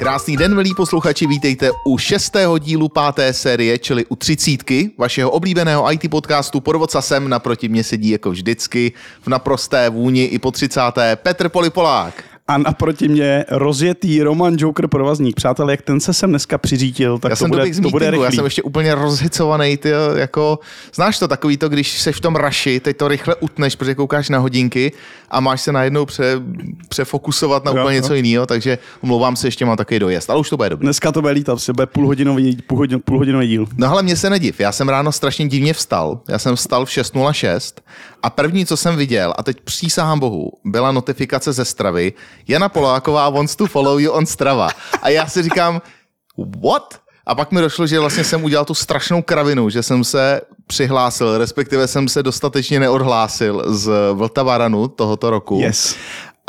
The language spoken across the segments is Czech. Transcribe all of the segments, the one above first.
Krásný den, milí posluchači, vítejte u šestého dílu páté série, čili u třicítky vašeho oblíbeného IT podcastu Pod vocasem. Naproti mě sedí jako vždycky v naprosté vůni i po třicáté Petr Polipolák. A naproti mě rozjetý Roman Joker provazník. Přátelé, jak ten se sem dneska přiřítil, tak já to jsem bude, to bude meetingu, já rychlý. jsem ještě úplně rozhicovaný, ty jako, znáš to takový to, když seš v tom raši, teď to rychle utneš, protože koukáš na hodinky a máš se najednou pře, přefokusovat na Jo, úplně jo. něco jiného, takže omlouvám se, ještě mám takový dojezd, ale už to bude dobrý. Dneska to bude lítat, to bude půlhodinový, půlhodin, půlhodinový díl. No ale mě se nediv, já jsem ráno strašně divně vstal. Já jsem vstal v 6.06 a první, co jsem viděl, a teď přísahám bohu, byla notifikace ze Stravy, Jana Poláková wants to follow you on Strava. A já si říkám, what? A pak mi došlo, že vlastně jsem udělal tu strašnou kravinu, že jsem se přihlásil, respektive jsem se dostatečně neodhlásil z Vltavaranu tohoto roku. Yes.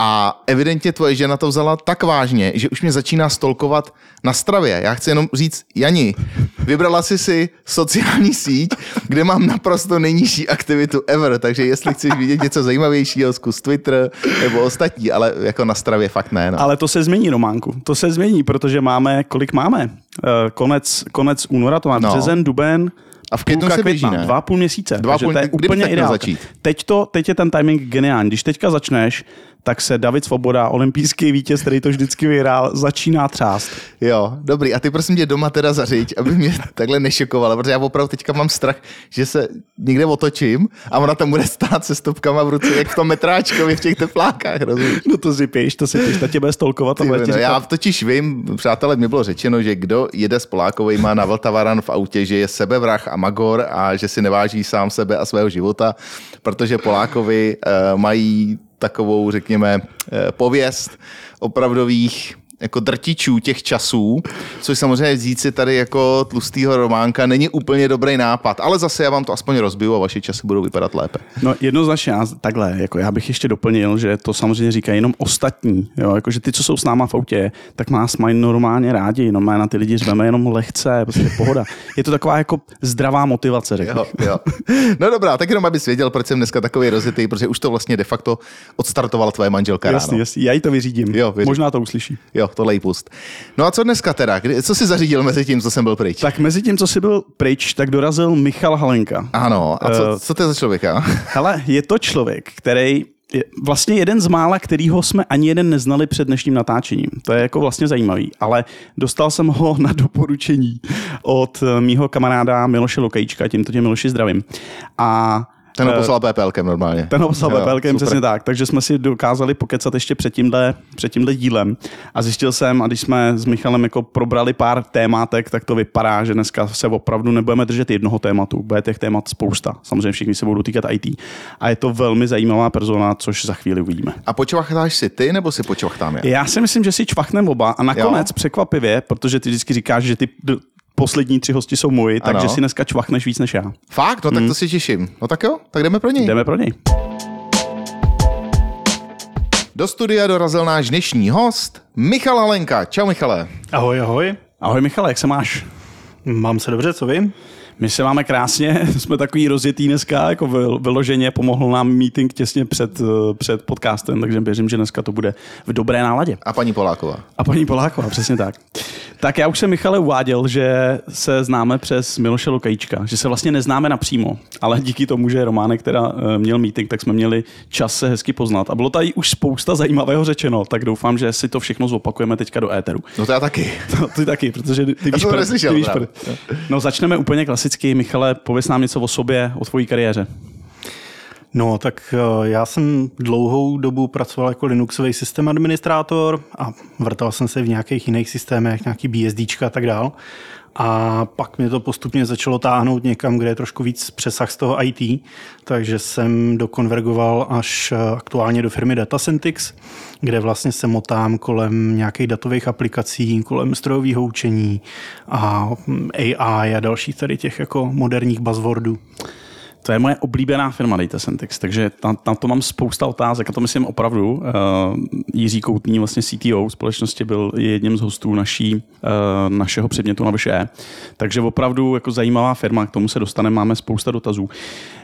A evidentně tvoje žena to vzala tak vážně, že už mě začíná stolkovat na stravě. Já chci jenom říct, Jani, vybrala jsi si sociální síť, kde mám naprosto nejnižší aktivitu ever, takže jestli chceš vidět něco zajímavějšího, zkus Twitter nebo ostatní, ale jako na stravě fakt ne. No. Ale to se změní, Románku. To se změní, protože máme, kolik máme? Eh, Konec, konec února, to má No. březen, duben, A v květnu se běží, ne? dva a půl měsíce. Dva půl- to je úplně tak měl ideál. začít? Teď, to, teď je ten timing geniální. Když teďka začneš, tak se David Svoboda, olympijský vítěz, který to vždycky vyhrál, začíná třást. Jo, dobrý. A ty prosím tě doma teda zařiď, aby mě takhle nešokovala, protože já opravdu teďka mám strach, že se někde otočím a ona tam bude stát se stopkama v ruce, jak v tom metráčkovi v těch teplákách, rozumíš? No to si píš, to si píš, ta tě bude stolkovat a Ty no, já totiž vím, přátelé, mi bylo řečeno, že kdo jede s Polákovejma na Vltavaran v autě, že je sebevrah a magor a že si neváží sám sebe a svého života, protože Polákovi uh, mají takovou, řekněme, eh, pověst opravdových jako drtičů těch časů, což samozřejmě vzít si tady jako tlustýho románka není úplně dobrý nápad, ale zase já vám to aspoň rozbiju a vaše časy budou vypadat lépe. No jednoznačně, já, takhle, jako já bych ještě doplnil, že to samozřejmě říkají jenom ostatní, jo, jakože ty, co jsou s náma v autě, tak nás mají normálně rádi, normálně na ty lidi řveme jenom lehce, prostě pohoda. Je to taková jako zdravá motivace, řekl Jo, jo. No dobrá, tak jenom abys věděl, proč jsem dneska takový rozjetý, protože už to vlastně de facto odstartovala tvoje manželka Jasný, ráno. jasný, já jí to vyřídím. Jo, vyříď. Možná to uslyší. Jo, tohle jí pust. No a co dneska teda? Kdy, co jsi zařídil mezi tím, co jsem byl pryč? Tak mezi tím, co jsi byl pryč, tak dorazil Michal Halenka. Ano, a co, Eh, co to je za člověka? Hele, je to člověk, který je vlastně jeden z mála, kterýho jsme ani jeden neznali před dnešním natáčením. To je jako vlastně zajímavý, ale dostal jsem ho na doporučení od eh, mýho kamaráda Miloše Lokejčka, tímto tě Miloši zdravím. A Ten ho eh, poslal PPLkem normálně. ten ho poslal Jo, PPLkem, super. přesně tak. Takže jsme si dokázali pokecat ještě před tímhle, před tímhle dílem. A zjistil jsem, a když jsme s Michalem jako probrali pár tématek, tak to vypadá, že dneska se opravdu nebudeme držet jednoho tématu. Bude těch témat spousta. Samozřejmě všichni se budou týkat IT. A je to velmi zajímavá persona, což za chvíli uvidíme. A počvachtáš si ty, nebo si počvachtám já? Já si myslím, že si čvachnem oba a nakonec Jo. překvapivě, protože ty vždycky říkáš, že ty poslední tři hosti jsou moji, Ano. takže si dneska čvachneš víc než já. Fakt? No tak to si těším. No tak jo, tak jdeme pro něj. Jdeme pro něj. Do studia dorazil náš dnešní host, Michal Halenka. Čau Michale. Ahoj, ahoj. Ahoj Michale, jak se máš? Mám se dobře, co vy? My se máme krásně, jsme takový rozjetý dneska, jako vyl- vyloženě pomohl nám meeting těsně před, eh, před podcastem, takže věřím, že dneska to bude v dobré náladě. A paní Poláková. A paní Poláková, přesně tak. Tak já už jsem Michale uváděl, že se známe přes Miloše Lokejčka, že se vlastně neznáme napřímo, ale díky tomu, že Románek teda eh, měl meeting, tak jsme měli čas se hezky poznat. A bylo tady už spousta zajímavého řečeno, tak doufám, že si to všechno zopakujeme teďka do éteru. No to já taky. No, ty taky, protože ty víš, to prd, neslyšel ty víš prd. No začneme úplně klasicky. Michale, pověs nám něco o sobě, o tvojí kariéře. No, tak eh, já jsem dlouhou dobu pracoval jako Linuxový systém administrátor a vrtal jsem se v nějakých jiných systémech, nějaký BSDčka a tak dál. A pak mě to postupně začalo táhnout někam, kde je trošku víc přesah z toho IT, takže jsem dokonvergoval až eh, aktuálně do firmy Datasentix, kde vlastně se motám kolem nějakých datových aplikací, kolem strojového učení a hm, AI a dalších tady těch jako moderních buzzwordů. To je moje oblíbená firma Data Syntex, takže tam, tam to mám spousta otázek a to myslím opravdu. Uh, Jiří Koutný, vlastně CTO společnosti, byl jedním z hostů naší, uh, našeho předmětu na VŠE. Takže opravdu jako zajímavá firma, k tomu se dostaneme, máme spousta dotazů.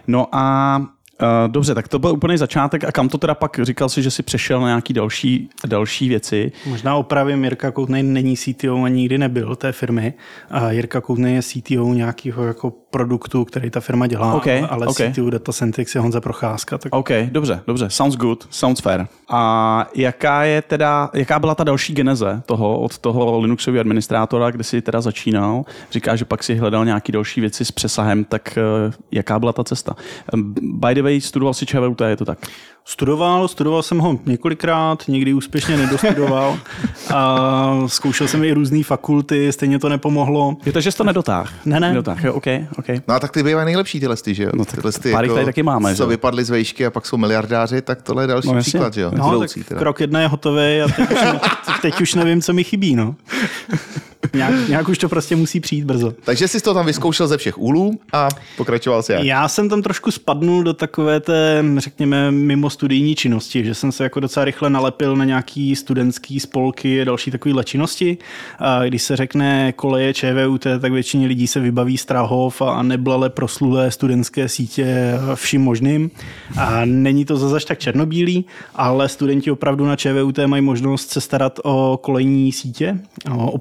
No a Uh, dobře, tak to byl úplný začátek a kam to teda pak říkal si, že si přešel na nějaký další, další věci? Možná opravím, Jirka Koutnej není CTO a nikdy nebyl té firmy. A Jirka Koutnej je CTO nějakého jako produktu, který ta firma dělá, Okay, ale okay. CTO Data Syntex je Honza Procházka. Tak OK, dobře, dobře, sounds good, sounds fair. A jaká je teda, jaká byla ta další geneze toho, od toho Linuxového administrátora, kde jsi teda začínal? Říká, že pak si hledal nějaký další věci s přesahem, tak uh, jaká byla ta cesta? Um, by the way, studoval si ČVUT, je to tak? Studoval, studoval jsem ho několikrát, někdy úspěšně nedostudoval. a zkoušel jsem i různé fakulty, stejně to nepomohlo. Je to, že jsi to nedotáhl? Ne, ne. Nedotáhl, jo, OK, OK. No a tak ty bývají nejlepší tyhle, ty, že jo? No tak tyhle ty, pár jich tady taky máme, co že vypadly z vejšky a pak jsou miliardáři, tak tohle je další No, jasně. příklad, že jo? No, Budoucí tak teda. krok jedna je hotový a teď už, ne, teď už nevím, co mi chybí. No. Nějak, nějak už to prostě musí přijít brzo. Takže jsi to tam vyzkoušel ze všech úlů a pokračoval si jak? Já jsem tam trošku spadnul do takové té, řekněme, mimo studijní činnosti, že jsem se jako docela rychle nalepil na nějaký studentský spolky a další takové činnosti. A když se řekne koleje ČVUT, tak většině lidí se vybaví Strahov a neblale proslulé studentské sítě vším možným. A není to zase tak černobílý, ale studenti opravdu na ČVUT mají možnost se starat o kolejní sítě, o, o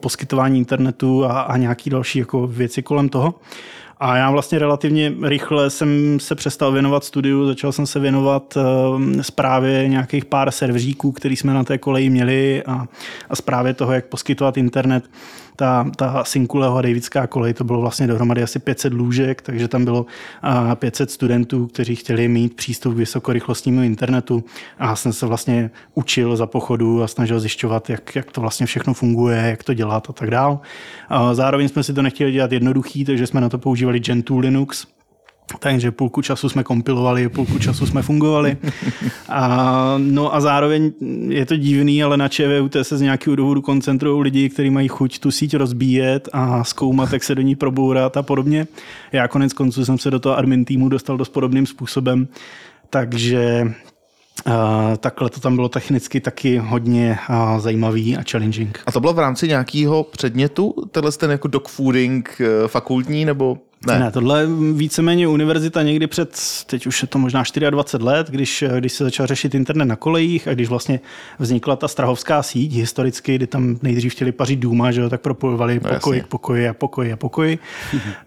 poskytování internetu a, a nějaký další jako věci kolem toho. A já vlastně relativně rychle jsem se přestal věnovat studiu, začal jsem se věnovat uh, zprávě nějakých pár serveříků, který jsme na té koleji měli a, a zprávě toho, jak poskytovat internet. Ta, ta Sinkuleho a Davidská kolej, to bylo vlastně dohromady asi 500 lůžek, takže tam bylo uh, 500 studentů, kteří chtěli mít přístup k vysokorychlostnímu internetu a jsem se vlastně učil za pochodu a snažil zjišťovat, jak, jak to vlastně všechno funguje, jak to dělat a tak dál. Zároveň jsme si to nechtěli dělat jednoduchý, takže jsme na to používali Gentoo Linux, takže půlku času jsme kompilovali, půlku času jsme fungovali. A, no a zároveň je to divný, ale na ČVUT se z nějakého důvodu koncentrují lidi, kteří mají chuť tu síť rozbíjet a zkoumat, jak se do ní probourat a podobně. Já konec konců jsem se do toho admin týmu dostal dost podobným způsobem, takže Uh, takhle to tam bylo technicky taky hodně uh, zajímavý a challenging. A to bylo v rámci nějakého předmětu, tenhle ten jako dogfooding eh, fakultní, nebo ne? Ne, tohle víceméně univerzita někdy před, teď už je to možná 24 let, když, když se začal řešit internet na kolejích a když vlastně vznikla ta strahovská síť historicky, kdy tam nejdřív chtěli pařit důma, že jo, tak propojovali No, pokoj k pokoji a pokoj a pokoj.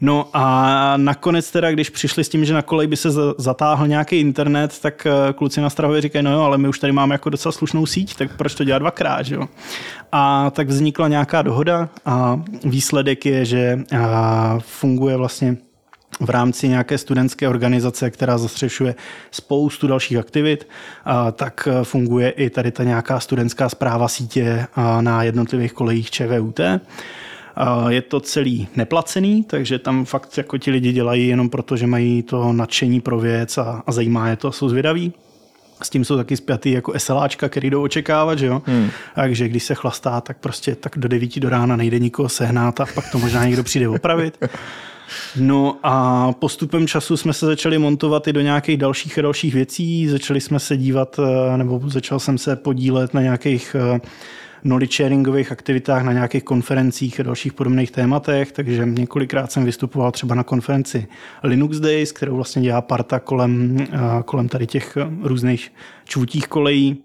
No a nakonec teda, když přišli s tím, že na koleji by se za- zatáhl nějaký internet, tak eh, kluci na Strahově říkají, no jo, ale my už tady máme jako docela slušnou síť, tak proč to dělat dvakrát, že jo? A tak vznikla nějaká dohoda a výsledek je, že a, funguje vlastně v rámci nějaké studentské organizace, která zastřešuje spoustu dalších aktivit, a tak eh, funguje i tady ta nějaká studentská zpráva sítě a, na jednotlivých kolejích ČVUT. A Je to celý neplacený, takže tam fakt jako ti lidi dělají jenom proto, že mají to nadšení pro věc a, a zajímá je to, jsou zvědaví. S tím jsou taky spjatý jako SLáčka, který jdou očekávat, že jo? Hmm. Takže když se chlastá, tak prostě tak do 9 do rána nejde nikoho sehnat a pak to možná někdo přijde opravit. No a postupem času jsme se začali montovat i do nějakých dalších a dalších věcí. Začali jsme se dívat, eh, nebo začal jsem se podílet na nějakých eh, knowledge sharingových aktivitách, na nějakých konferencích a dalších podobných tématech, takže několikrát jsem vystupoval třeba na konferenci Linux Days, kterou vlastně dělá parta kolem, eh, kolem tady těch různých čvutích kolejí.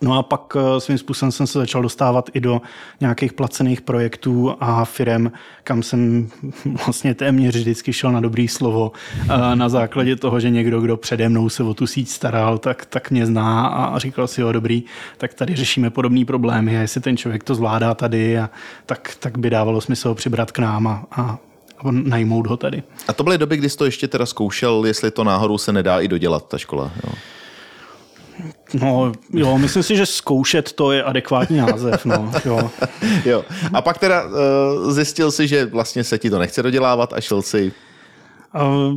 No a pak eh, svým způsobem jsem se začal dostávat i do nějakých placených projektů a firem, kam jsem vlastně téměř vždycky šel na dobrý slovo eh, na základě toho, že někdo, kdo přede mnou se o tu síť staral, tak, tak mě zná a říkal si, jo, dobrý, tak tady řešíme podobné problémy a jestli ten člověk to zvládá tady, a tak, tak by dávalo smysl ho přibrat k nám a, a a najmout ho tady. A to byly doby, kdy jsi to ještě teda zkoušel, jestli to náhodou se nedá i dodělat, ta škola. Jo. No jo, myslím si, že zkoušet to je adekvátní název. No, jo. jo. A pak teda uh, zjistil si, že vlastně se ti to nechce dodělávat a šel si Uh,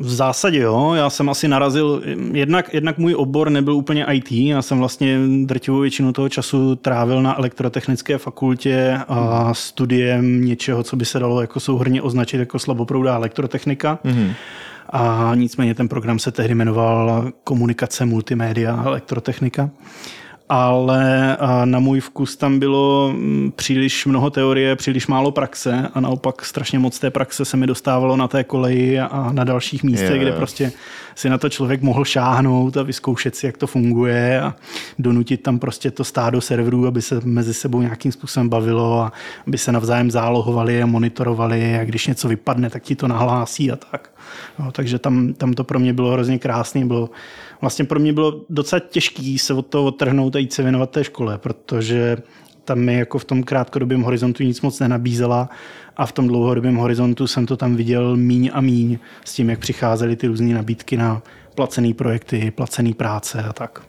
V zásadě jo, já jsem asi narazil, jednak, jednak můj obor nebyl úplně IT, já jsem vlastně drtivou většinu toho času trávil na elektrotechnické fakultě a studiem něčeho, co by se dalo jako souhrně označit jako slaboproudá elektrotechnika. Mm-hmm. A nicméně ten program se tehdy jmenoval Komunikace, multimédia, elektrotechnika ale na můj vkus tam bylo mm, příliš mnoho teorie, příliš málo praxe a naopak strašně moc té praxe se mi dostávalo na té koleji a na dalších místech, yeah. kde prostě si na to člověk mohl šáhnout a vyzkoušet si, jak to funguje a donutit tam prostě to stádo serverů, aby se mezi sebou nějakým způsobem bavilo a aby se navzájem zálohovali a monitorovali a když něco vypadne, tak ti to nahlásí a tak. No, takže tam, tam to pro mě bylo hrozně krásné. Bylo, vlastně pro mě bylo docela těžké se od toho odtrhnout a jít se věnovat té škole, protože tam mi jako v tom krátkodobém horizontu nic moc nenabízela a v tom dlouhodobém horizontu jsem to tam viděl míň a míň s tím, jak přicházely ty různé nabídky na placené projekty, placené práce a tak.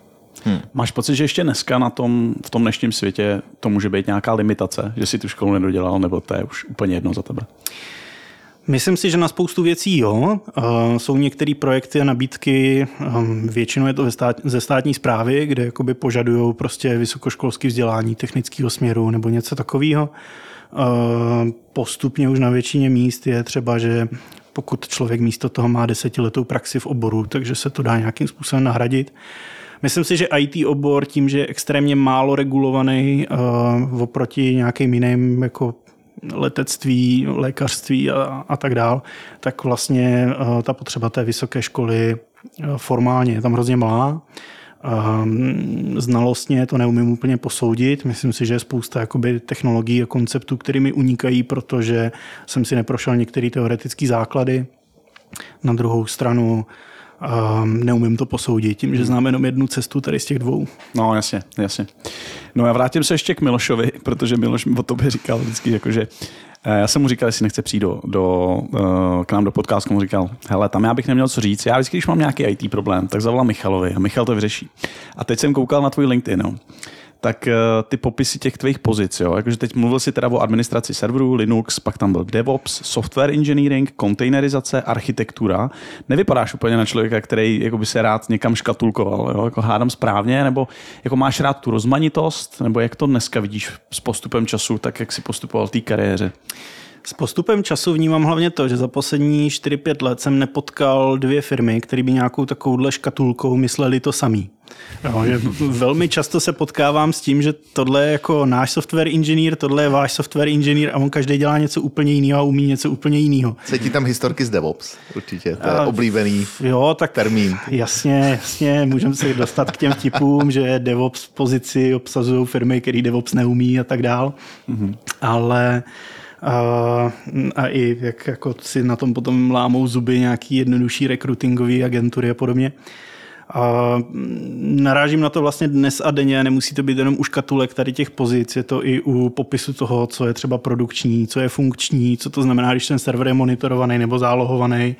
Hmm. Máš pocit, že ještě dneska na tom, v tom dnešním světě to může být nějaká limitace, že si tu školu nedodělal, nebo to je už úplně jedno za tebe? Myslím si, že na spoustu věcí jo. Jsou některé projekty a nabídky, um, většinou je to ze státní zprávy, kde jakoby požadují prostě vysokoškolské vzdělání technického směru nebo něco takového. Postupně už na většině míst je třeba, že pokud člověk místo toho má desetiletou praxi v oboru, takže se to dá nějakým způsobem nahradit. Myslím si, že IT obor tím, že je extrémně málo regulovaný uh, oproti nějakým jiným jako letectví, lékařství a, a tak dál, tak vlastně uh, ta potřeba té vysoké školy uh, formálně je tam hrozně malá. Um, znalostně to neumím úplně posoudit. Myslím si, že je spousta jakoby, technologií a konceptů, kterými unikají, protože jsem si neprošel některé teoretické základy. Na druhou stranu um, neumím to posoudit tím, že hmm. znám jenom jednu cestu tady z těch dvou. No jasně, jasně. No já vrátím se ještě k Milošovi, protože Miloš o tobě říkal vždycky, jako, že eh, já jsem mu říkal, jestli nechce přijít do, do, eh, k nám do podcastu, mu říkal, hele, tam já bych neměl co říct, já vždycky, když mám nějaký IT problém, tak zavolám Michalovi a Michal to vyřeší. A teď jsem koukal na tvůj LinkedIn, no tak eh, ty popisy těch tvých pozic, jo, jakože teď mluvil si teda o administraci serverů, Linux, pak tam byl DevOps, software engineering, kontejnerizace, architektura. Nevypadáš úplně na člověka, který jako by se rád někam škatulkoval, jo, jako hádám správně, nebo jako máš rád tu rozmanitost, nebo jak to dneska vidíš s postupem času, tak jak si postupoval v té kariéře? S postupem času vnímám hlavně to, že za poslední 4-5 let jsem nepotkal dvě firmy, které by nějakou takovouhle škatulkou mysleli to samý. Jo, že velmi často se potkávám s tím, že tohle je jako náš software engineer, tohle je váš software engineer a on každý dělá něco úplně jiného a umí něco úplně jiného. Cítí tam historky z DevOps, určitě, to je a, oblíbený jo, tak termín. Jasně, jasně, můžeme se dostat k těm typům, že DevOps pozici obsazují firmy, které DevOps neumí a tak dál, mm-hmm. ale a, a i jak jako si na tom potom lámou zuby nějaký jednodušší rekrutingové agentury a podobně. A narážím na to vlastně dnes a denně, nemusí to být jenom u škatulek tady těch pozic, je to i u popisu toho, co je třeba produkční, co je funkční, co to znamená, když ten server je monitorovaný nebo zálohovaný,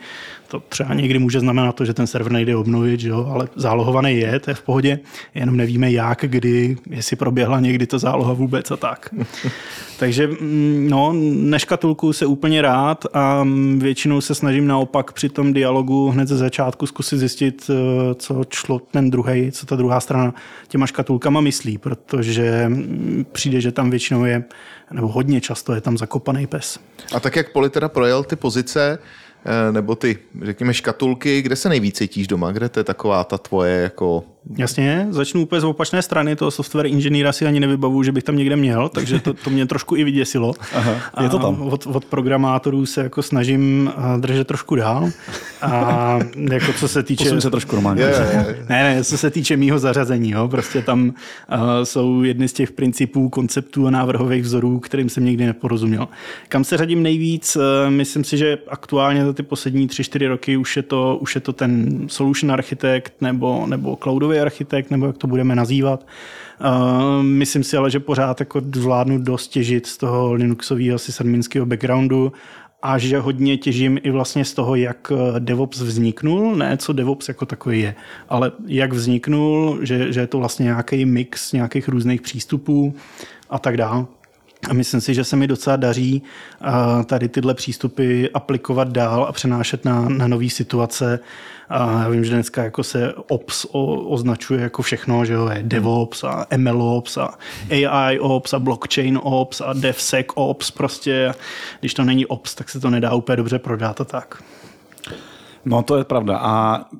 to třeba někdy může znamenat to, že ten server nejde obnovit, že jo? ale zálohovaný je, to je v pohodě, jenom nevíme jak, kdy, jestli proběhla někdy ta záloha vůbec a tak. Takže mm, no, neškatulku se úplně rád a většinou se snažím naopak při tom dialogu hned ze začátku zkusit zjistit, eh, co člo ten druhý, co ta druhá strana těma škatulkama myslí, protože mm, přijde, že tam většinou je, nebo hodně často je tam zakopaný pes. A tak jak Poli teda projel ty pozice, nebo ty, řekněme, škatulky, kde se nejvíce cítíš doma? Kde to je taková ta tvoje jako Jasně, začnu úplně z opačné strany, toho software inženýra si ani nevybavu, že bych tam někde měl, takže to, to mě trošku i vyděsilo. Aha, je to tam. Od, od programátorů se jako snažím eh, držet trošku dál. A jako co se týče... Posun se trošku román. Ne, ne, co se týče mýho zařazení, jo, prostě tam uh, jsou jedny z těch principů, konceptů a návrhových vzorů, kterým jsem nikdy neporozuměl. Kam se řadím nejvíc? Uh, myslím si, že aktuálně za ty poslední tři, čtyři roky už je to, už je to ten solution architekt nebo, nebo cloudový softwarový architekt, nebo jak to budeme nazývat. Myslím si ale, že pořád jako zvládnu dost těžit z toho Linuxového sysadminského backgroundu a že hodně těžím i vlastně z toho, jak DevOps vzniknul, ne co DevOps jako takový je, ale jak vzniknul, že, že je to vlastně nějaký mix nějakých různých přístupů a tak dále. A myslím si, že se mi docela daří tady tyhle přístupy aplikovat dál a přenášet na, na nové situace. A já vím, že dneska jako se Ops o, označuje jako všechno, že jo, je DevOps a MLOps a AI Ops a Blockchain Ops a DevSec Ops prostě. Když to není Ops, tak se to nedá úplně dobře prodat a tak. No to je pravda. A eh,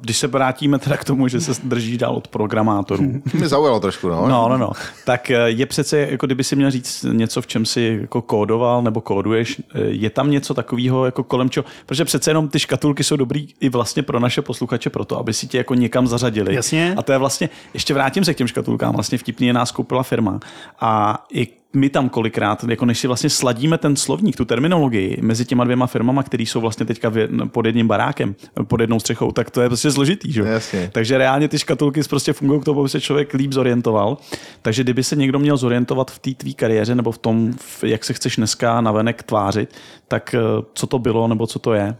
když se vrátíme teda k tomu, že se drží dál od programátorů, Mě zaujalo trošku, no. No, no, no. Tak eh, je přece, jako kdyby si měl říct něco, v čem si jako kódoval nebo kóduješ, eh, je tam něco takového jako kolem čeho, protože přece jenom ty škatulky jsou dobrý i vlastně pro naše posluchače proto, aby si tě jako někam zařadili. Jasně. A to je vlastně, ještě vrátím se k těm škatulkám, vlastně vtipně je nás koupila firma a i my tam kolikrát, jako než si vlastně sladíme ten slovník, tu terminologii mezi těma dvěma firmama, které jsou vlastně teďka pod jedním barákem, pod jednou střechou, tak to je prostě složitý, že? jo? Jasně. Takže reálně ty škatulky prostě fungují k tomu, aby se člověk líp zorientoval. Takže kdyby se někdo měl zorientovat v té tvý kariéře nebo v tom, jak se chceš dneska navenek tvářit, tak eh, co to bylo nebo co to je?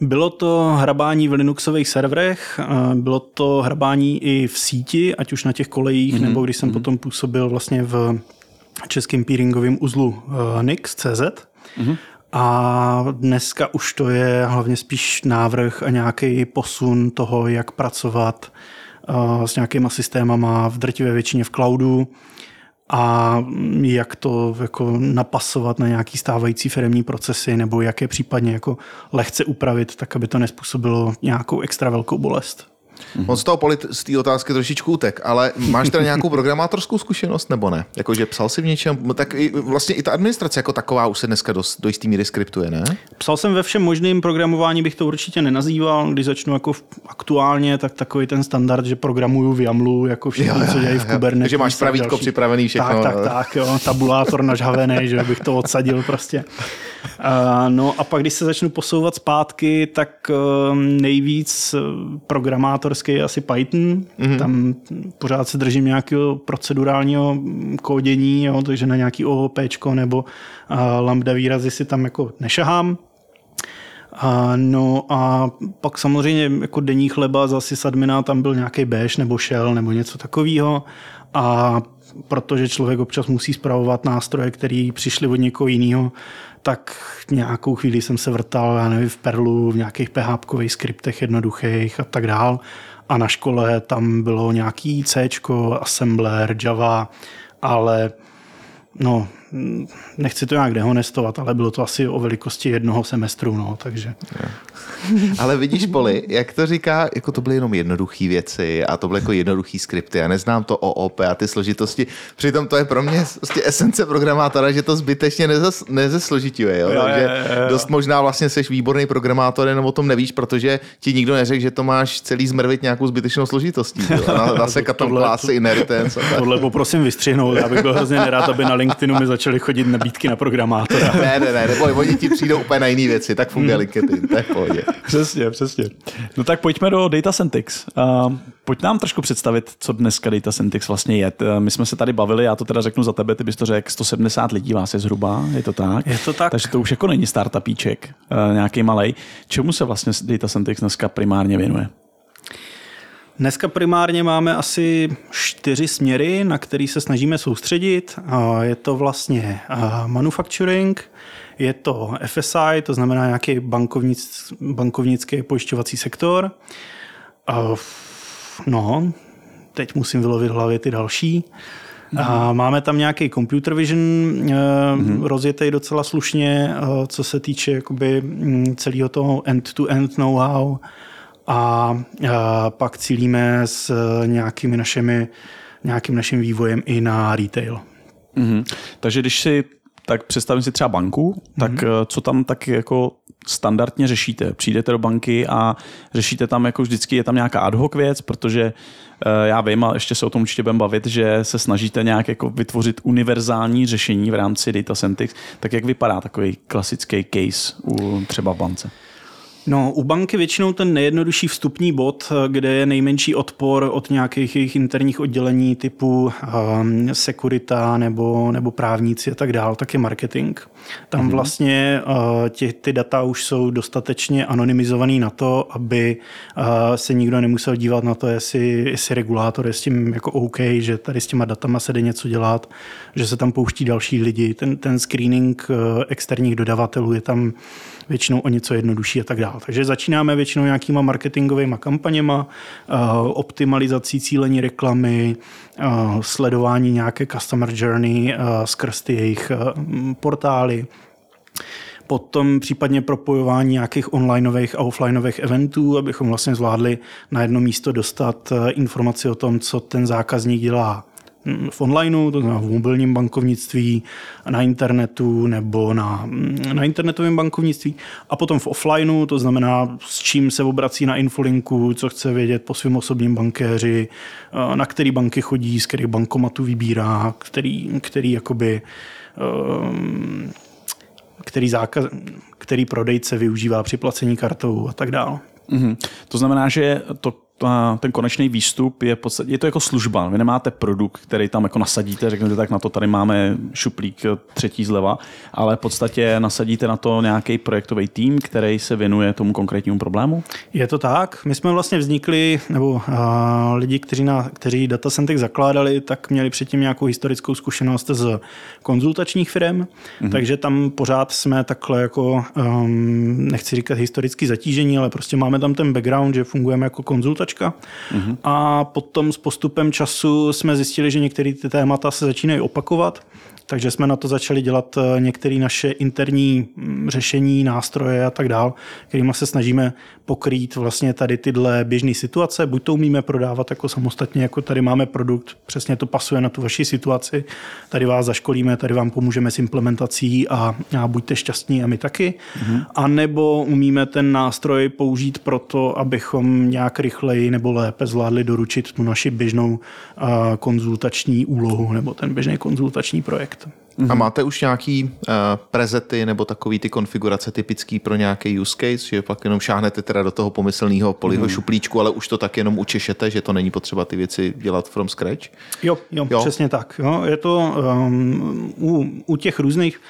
Bylo to hrabání v Linuxových serverech, eh, bylo to hrabání i v síti, ať už na těch kolejích, mm-hmm. nebo když jsem mm-hmm. potom působil vlastně v českém peeringovém uzlu eh, Nix.cz. Mm-hmm. A dneska už to je hlavně spíš návrh a nějaký posun toho, jak pracovat eh, s nějakýma systémama v drtivé většině v cloudu a jak to jako napasovat na nějaký stávající firmní procesy nebo jak je případně jako lehce upravit, tak aby to nespůsobilo nějakou extra velkou bolest. On z toho polit, z té otázky trošičku utek, ale máš teda nějakou programátorskou zkušenost nebo ne? Jakože psal si v něčem, tak i, vlastně i ta administrace jako taková už se dneska dost, do jistý míry skriptuje, ne? Psal jsem ve všem možným programování, bych to určitě nenazýval. Když začnu jako aktuálně, tak takový ten standard, že programuju v Yamlu, jako všichni, co dělají v Kubernetes. Takže máš pravítko další. připravený všechno. Tak, tak, tak, jo, tabulátor nažhavený, že bych to odsadil prostě. Uh, no a pak, když se začnu posouvat zpátky, tak uh, nejvíc uh, programátorský je asi Python. Mm-hmm. Tam pořád se držím nějakého procedurálního kódění, jo, takže na nějaký OOP nebo uh, lambda výrazy si tam jako nešahám. A, no a pak samozřejmě jako denní chleba za sysadmina tam byl nějaký bash nebo shell nebo něco takového. A protože člověk občas musí zpravovat nástroje, které přišly od někoho jiného, tak nějakou chvíli jsem se vrtal, já nevím, v Perlu, v nějakých php skriptech jednoduchých a tak dál. A na škole tam bylo nějaký C, Assembler, Java, ale no, nechci to nějak dehonestovat, ale bylo to asi o velikosti jednoho semestru, no, takže. Ale vidíš, Poli, jak to říká, jako to byly jenom jednoduché věci a to byly jako jednoduché skripty. Já neznám to OOP a ty složitosti. Přitom to je pro mě prostě esence programátora, že to zbytečně nezes, nezesložituje. Jo? Jo, Takže jo, jo, jo. dost možná vlastně jsi výborný programátor, jenom o tom nevíš, protože ti nikdo neřekl, že to máš celý zmrvit nějakou zbytečnou složitostí. Jo? Na, tam Tohle- klásy, inheritance a tak. Tohle poprosím vystřihnout, já bych byl hrozně nerad, aby na LinkedInu mi začaly chodit nabídky na programátora. Ne, ne, ne, neboj, oni ti přijdou úplně na jiné věci, tak funguje LinkedIn, to je v pohodě. Přesně, přesně. No tak pojďme do Data Syntax. Uh, pojď nám trošku představit, co dneska Data Syntax vlastně je. My jsme se tady bavili, já to teda řeknu za tebe, ty bys to řekl, 170 lidí vás je zhruba, je to tak? Je to tak. Takže to už jako není startupíček, uh, nějaký malej. Čemu se vlastně Data Syntax dneska primárně věnuje? Dneska primárně máme asi čtyři směry, na který se snažíme soustředit. Je to vlastně manufacturing, je to FSI, to znamená nějaký bankovnic, bankovnický pojišťovací sektor. No, teď musím vylovit hlavě ty další. A máme tam nějaký computer vision mm-hmm. rozjetý docela slušně, eh, co se týče jakoby celého toho end-to-end know-how a eh, pak cílíme s eh, nějakými našimi, nějakým naším vývojem i na retail. Mhm. Takže když si tak představím si třeba banku, tak mm-hmm. co tam tak jako standardně řešíte? Přijdete do banky a řešíte tam jako vždycky, je tam nějaká ad hoc věc, protože já vím, a ještě se o tom určitě budeme bavit, že se snažíte nějak jako vytvořit univerzální řešení v rámci Data Syntax. Tak jak vypadá takový klasický case u třeba v bance? No, u banky většinou ten nejjednodušší vstupní bod, kde je nejmenší odpor od nějakých jejich interních oddělení typu um, sekurita nebo, nebo právníci a tak dál, tak je marketing. Tam mm-hmm. vlastně uh, tě, ty data už jsou dostatečně anonymizovaný na to, aby uh, se nikdo nemusel dívat na to, jestli, jestli regulátor je s tím jako OK, že tady s těma datama se jde něco dělat, že se tam pouští další lidi. Ten, ten screening uh, externích dodavatelů je tam většinou o něco jednodušší a tak dále. Takže začínáme většinou nějakýma marketingovými kampaněma, uh, optimalizací cílení reklamy, uh, sledování nějaké customer journey uh, skrz ty jejich portály. potom případně propojování nějakých onlineových a offlineových eventů, abychom vlastně zvládli na jedno místo dostat eh, informaci o tom, co ten zákazník dělá v onlineu, to znamená v mobilním bankovnictví, na internetu nebo na, hm, na internetovém bankovnictví a potom v offlineu, to znamená s čím se obrací na infolinku, co chce vědět po svém osobním bankéři, eh, na který banky chodí, z kterých bankomatů vybírá, který, který jakoby um, který, zákaz, který prodejce využívá při placení kartou a tak dále. Mm-hmm. To znamená, že to ta, ten konečný výstup je, podstatě, je to jako služba. Vy nemáte produkt, který tam jako nasadíte, řeknete tak na to tady máme šuplík třetí zleva, ale v podstatě nasadíte na to nějaký projektový tým, který se věnuje tomu konkrétnímu problému? Je to tak. My jsme vlastně vznikli, nebo a, lidi, kteří, na, kteří Data Centek zakládali, tak měli předtím nějakou historickou zkušenost z konzultačních firm, mm-hmm. takže tam pořád jsme takhle jako, um, nechci říkat historicky zatížení, ale prostě máme tam ten background, že fungujeme jako konzultační čtenářka. Mm-hmm. A potom s postupem času jsme zjistili, že některé ty témata se začínají opakovat takže jsme na to začali dělat eh, některé naše interní mm, řešení, nástroje a tak dál, kterými se snažíme pokrýt vlastně tady tyhle běžné situace. Buď to umíme prodávat jako samostatně, jako tady máme produkt, přesně to pasuje na tu vaši situaci, tady vás zaškolíme, tady vám pomůžeme s implementací a, a buďte šťastní a my taky. Mm-hmm. A nebo umíme ten nástroj použít proto, abychom nějak rychleji nebo lépe zvládli doručit tu naši běžnou uh, konzultační úlohu nebo ten běžný konzultační projekt. Mm-hmm. A máte už nějaký uh, prezety nebo takový ty konfigurace typický pro nějaký use case, že pak jenom šáhnete teda do toho pomyslného poliho mm. šuplíčku, ale už to tak jenom učešete, že to není potřeba ty věci dělat from scratch? Jo, jo, jo. přesně tak. Jo. Je to um, u, u těch různých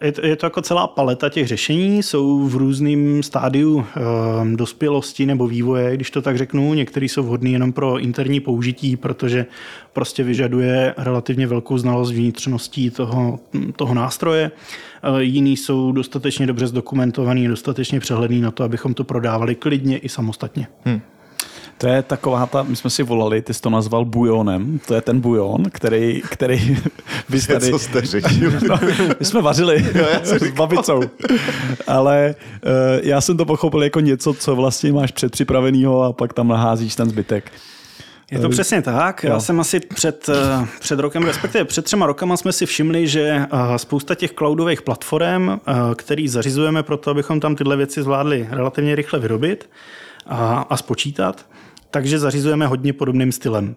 je to, je to jako celá paleta těch řešení, jsou v různém stádiu e, dospělosti nebo vývoje, když to tak řeknu. Některý jsou vhodný jenom pro interní použití, protože prostě vyžaduje relativně velkou znalost vnitřností toho, toho nástroje. E, jiný jsou dostatečně dobře zdokumentovaný, dostatečně přehledný na to, abychom to prodávali klidně i samostatně. Hmm. To je taková ta, my jsme si volali, ty jsi to nazval bujonem, to je ten bujon, který, který vy tady... Co jste no, my jsme vařili jo, s babicou, ale uh, já jsem to pochopil jako něco, co vlastně máš předpřipravenýho a pak tam naházíš ten zbytek. Je to přesně tak. Já jsem asi před, eh, před rokem, respektive před třema rokama jsme si všimli, že eh, spousta těch cloudových platform, který zařizujeme pro to, abychom tam tyhle věci zvládli relativně rychle vyrobit a, a spočítat, takže zařizujeme hodně podobným stylem.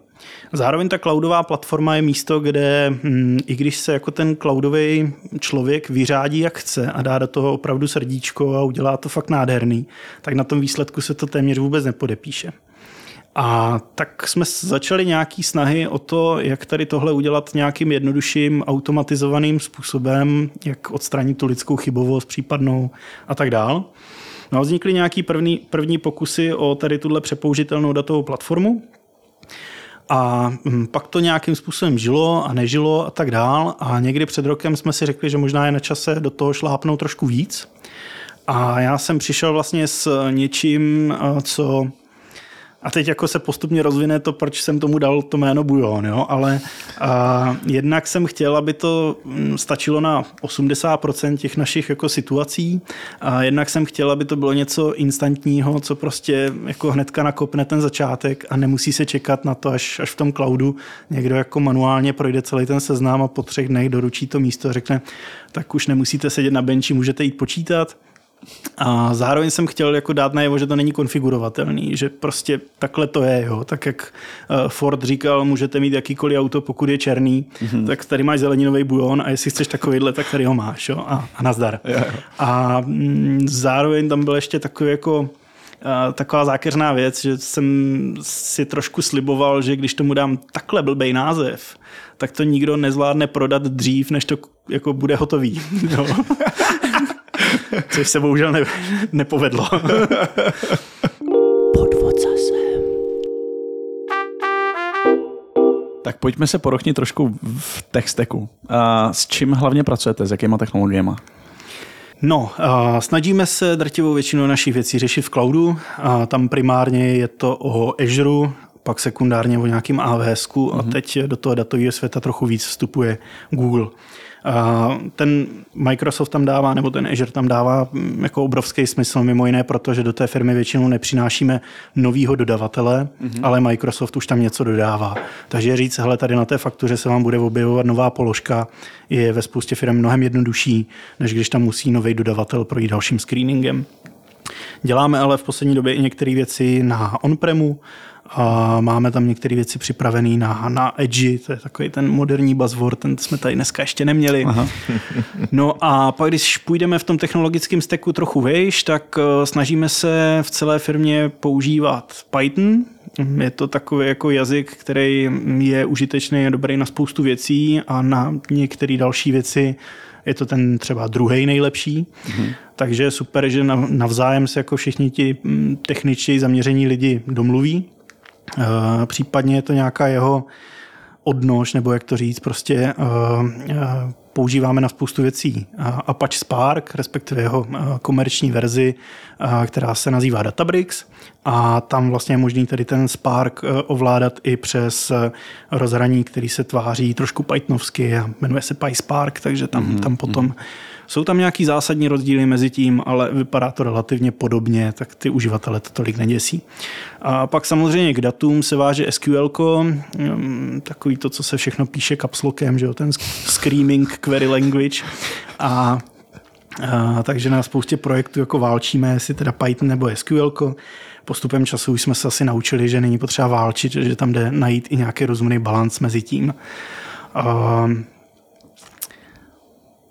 Zároveň ta cloudová platforma je místo, kde hm, i když se jako ten cloudový člověk vyřádí jak chce a dá do toho opravdu srdíčko a udělá to fakt nádherný, tak na tom výsledku se to téměř vůbec nepodepíše. A tak jsme začali nějaký snahy o to, jak tady tohle udělat nějakým jednodušším, automatizovaným způsobem, jak odstranit tu lidskou chybovost případnou a tak dál. No a vznikly nějaký první, první pokusy o tady tuhle přepoužitelnou datovou platformu. A hm, pak to nějakým způsobem žilo a nežilo a tak dál. A někdy před rokem jsme si řekli, že možná je na čase do toho šlápnout trošku víc. A já jsem přišel vlastně s něčím, co a teď jako se postupně rozvine to, proč jsem tomu dal to jméno Bujon, jo? ale a, jednak jsem chtěl, aby to mm, stačilo na 80% těch našich jako situací a jednak jsem chtěl, aby to bylo něco instantního, co prostě jako hnedka nakopne ten začátek a nemusí se čekat na to, až, až v tom cloudu někdo jako manuálně projde celý ten seznám a po třech dnech doručí to místo a řekne, tak už nemusíte sedět na benči, můžete jít počítat a zároveň jsem chtěl jako dát najevo, že to není konfigurovatelný, že prostě takhle to je. Jo. Tak jak eh, Ford říkal, můžete mít jakýkoliv auto, pokud je černý, mm-hmm. tak tady máš zeleninový bujon a jestli chceš takovýhle, tak tady ho máš. Jo. A, a nazdar. Yeah. A mm, zároveň tam byl ještě takový jako eh, taková zákeřná věc, že jsem si trošku sliboval, že když tomu dám takhle blbej název, tak to nikdo nezvládne prodat dřív, než to jako bude hotový. Jo. Což se bohužel ne, nepovedlo. Podvod zase. Tak pojďme se porochnit trošku v texteku. A s čím hlavně pracujete, s jakýma technologiemi? No, snažíme se drtivou většinu našich věcí řešit v cloudu. A tam primárně je to o Azure, pak sekundárně o nějakým AWS, a mhm. teď do toho datového světa trochu víc vstupuje Google. Ten Microsoft tam dává, nebo ten Azure tam dává mm, jako obrovský smysl, mimo jiné, protože do té firmy většinou nepřinášíme novýho dodavatele, mm-hmm. ale Microsoft už tam něco dodává. Takže říct, hele, tady na té faktuře se vám bude objevovat nová položka, je ve spoustě firm mnohem jednodušší, než když tam musí nový dodavatel projít dalším screeningem. Děláme ale v poslední době i některé věci na on-premu, a máme tam některé věci připravené na, na Edge, to je takový ten moderní buzzword, ten jsme tady dneska ještě neměli. Aha. no a pak, když půjdeme v tom technologickém steku trochu vejš, tak eh, snažíme se v celé firmě používat Python. Je to takový jako jazyk, který je užitečný a dobrý na spoustu věcí a na některé další věci je to ten třeba druhý nejlepší. Mm-hmm. Takže je super, že navzájem se jako všichni ti mm, techničtěji zaměření lidi domluví. Eh, případně je to nějaká jeho odnož, nebo jak to říct, prostě eh, eh, používáme na spoustu věcí. Apache Spark, respektive jeho komerční verzi, která se nazývá Databricks a tam vlastně je možný tedy ten Spark ovládat i přes rozhraní, který se tváří trošku Pythonovsky a jmenuje se PySpark, takže tam, mm-hmm. tam potom mm-hmm jsou tam nějaký zásadní rozdíly mezi tím, ale vypadá to relativně podobně, tak ty uživatele to tolik neděsí. A pak samozřejmě k datům se váže SQL, mm, takový to, co se všechno píše kapslokem, že jo, ten screaming query language. A a, takže na spoustě projektů jako válčíme, jestli teda Python nebo SQL. Postupem času už jsme se asi naučili, že není potřeba válčit, že tam jde najít i nějaký rozumný balans mezi tím. A,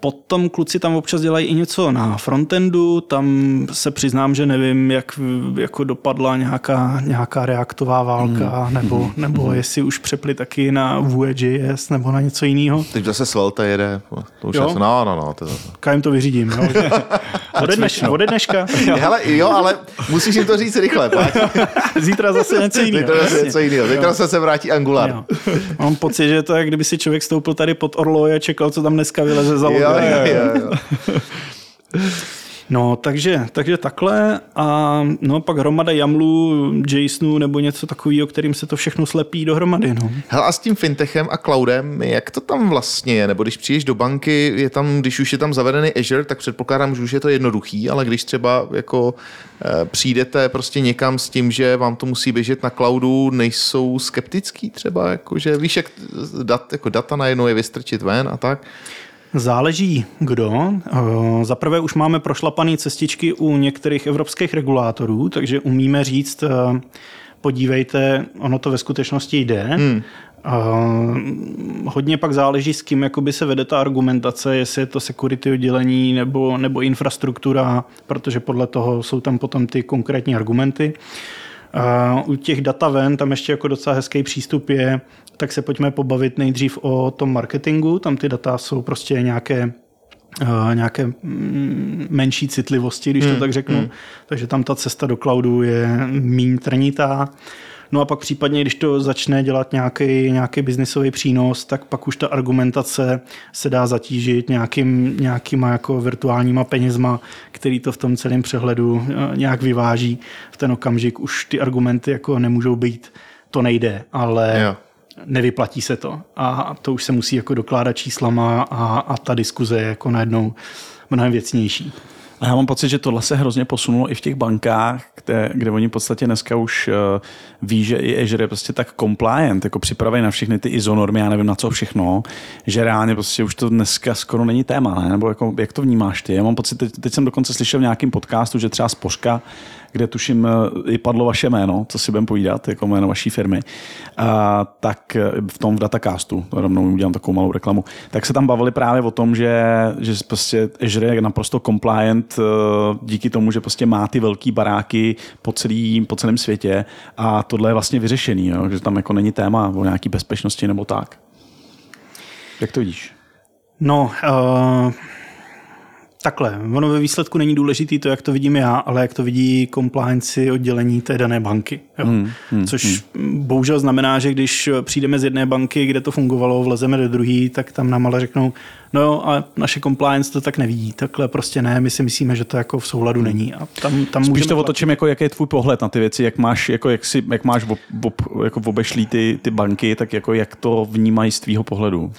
Potom kluci tam občas dělají i něco na frontendu, tam se přiznám, že nevím, jak jako dopadla nějaká, nějaká reaktová válka, mm. nebo, nebo mm. jestli už přepli taky na Vue.js nebo na něco jiného. Teď zase Svelte jede, to už jo? je, no, no, no. To... Kajem to vyřídím. No. ode, dneš, ode dneška. Hele, jo, ale musíš jim to říct rychle. Pak. Zítra zase něco jiného. Zítra zase něco jiného. Zítra se vrátí Angular. Jo. Mám pocit, že je to jak kdyby si člověk stoupil tady pod Orloj a čekal, co tam dneska vyleze za logo. No, takže, takže takhle a no, pak hromada jamlů, JSONů nebo něco takového, kterým se to všechno slepí dohromady. No. Hele, a s tím fintechem a cloudem, jak to tam vlastně je? Nebo když přijdeš do banky, je tam, když už je tam zavedený Azure, tak předpokládám, že už je to jednoduchý, ale když třeba jako e, přijdete prostě někam s tím, že vám to musí běžet na cloudu, nejsou skeptický třeba, jako, že víš, jak dat, jako data najednou je vystrčit ven a tak? Záleží kdo. Eh, za prvé už máme prošlapané cestičky u některých evropských regulátorů, takže umíme říct, eh, podívejte, ono to ve skutečnosti jde. Hmm. Uh, hodně pak záleží, s kým jakoby se vede ta argumentace, jestli je to security oddělení nebo, nebo infrastruktura, protože podle toho jsou tam potom ty konkrétní argumenty. Uh, u těch data ven tam ještě jako docela hezký přístup je, tak se pojďme pobavit nejdřív o tom marketingu. Tam ty data jsou prostě nějaké Uh, nějaké mm, menší citlivosti, když hmm, to tak řeknu. Hmm. Takže tam ta cesta do cloudu je méně trnitá. No a pak případně, když to začne dělat nějaký, nějaký biznisový přínos, tak pak už ta argumentace se dá zatížit nějakým, nějakýma jako virtuálníma penězma, který to v tom celém přehledu uh, nějak vyváží. V ten okamžik už ty argumenty jako nemůžou být, to nejde, ale jo nevyplatí se to. A to už se musí jako dokládat číslama a, a ta diskuze je jako najednou mnohem věcnější. A já mám pocit, že tohle se hrozně posunulo i v těch bankách, kde, kde oni v podstatě dneska už uh, ví, že i Azure je prostě tak compliant, jako připravený na všechny ty ISO normy, já nevím na co všechno, že reálně prostě už to dneska skoro není téma, ne? nebo jako, jak to vnímáš ty? Já mám pocit, teď, teď jsem dokonce slyšel v nějakém podcastu, že třeba Spořka kde tuším eh, i padlo vaše jméno, co si budeme povídat, jako jméno vaší firmy, a, tak eh, v tom v Datacastu, rovnou udělám takovou malou reklamu, tak se tam bavili právě o tom, že, že prostě Azure je naprosto compliant eh, díky tomu, že prostě má ty velký baráky po, celý, po celém světě a tohle je vlastně vyřešený, jo? že tam jako není téma o nějaký bezpečnosti nebo tak. Jak to vidíš? No, uh Takhle, ono ve výsledku není důležitý to, jak to vidím já, ale jak to vidí compliance oddělení té dané banky. Jo. Hmm, hmm, Což hmm. bohužel znamená, že když přijdeme z jedné banky, kde to fungovalo, vlezeme do druhé, tak tam nám ale řeknou, no jo, ale naše compliance to tak nevidí. Takhle prostě ne, my si myslíme, že to jako v souladu hmm. není. A tam, tam Spíš to otočím, jako jaký je tvůj pohled na ty věci, jak máš, jako jak, si, jak máš ob, ob, jako obešlý ty, ty banky, tak jako jak to vnímají z tvýho pohledu?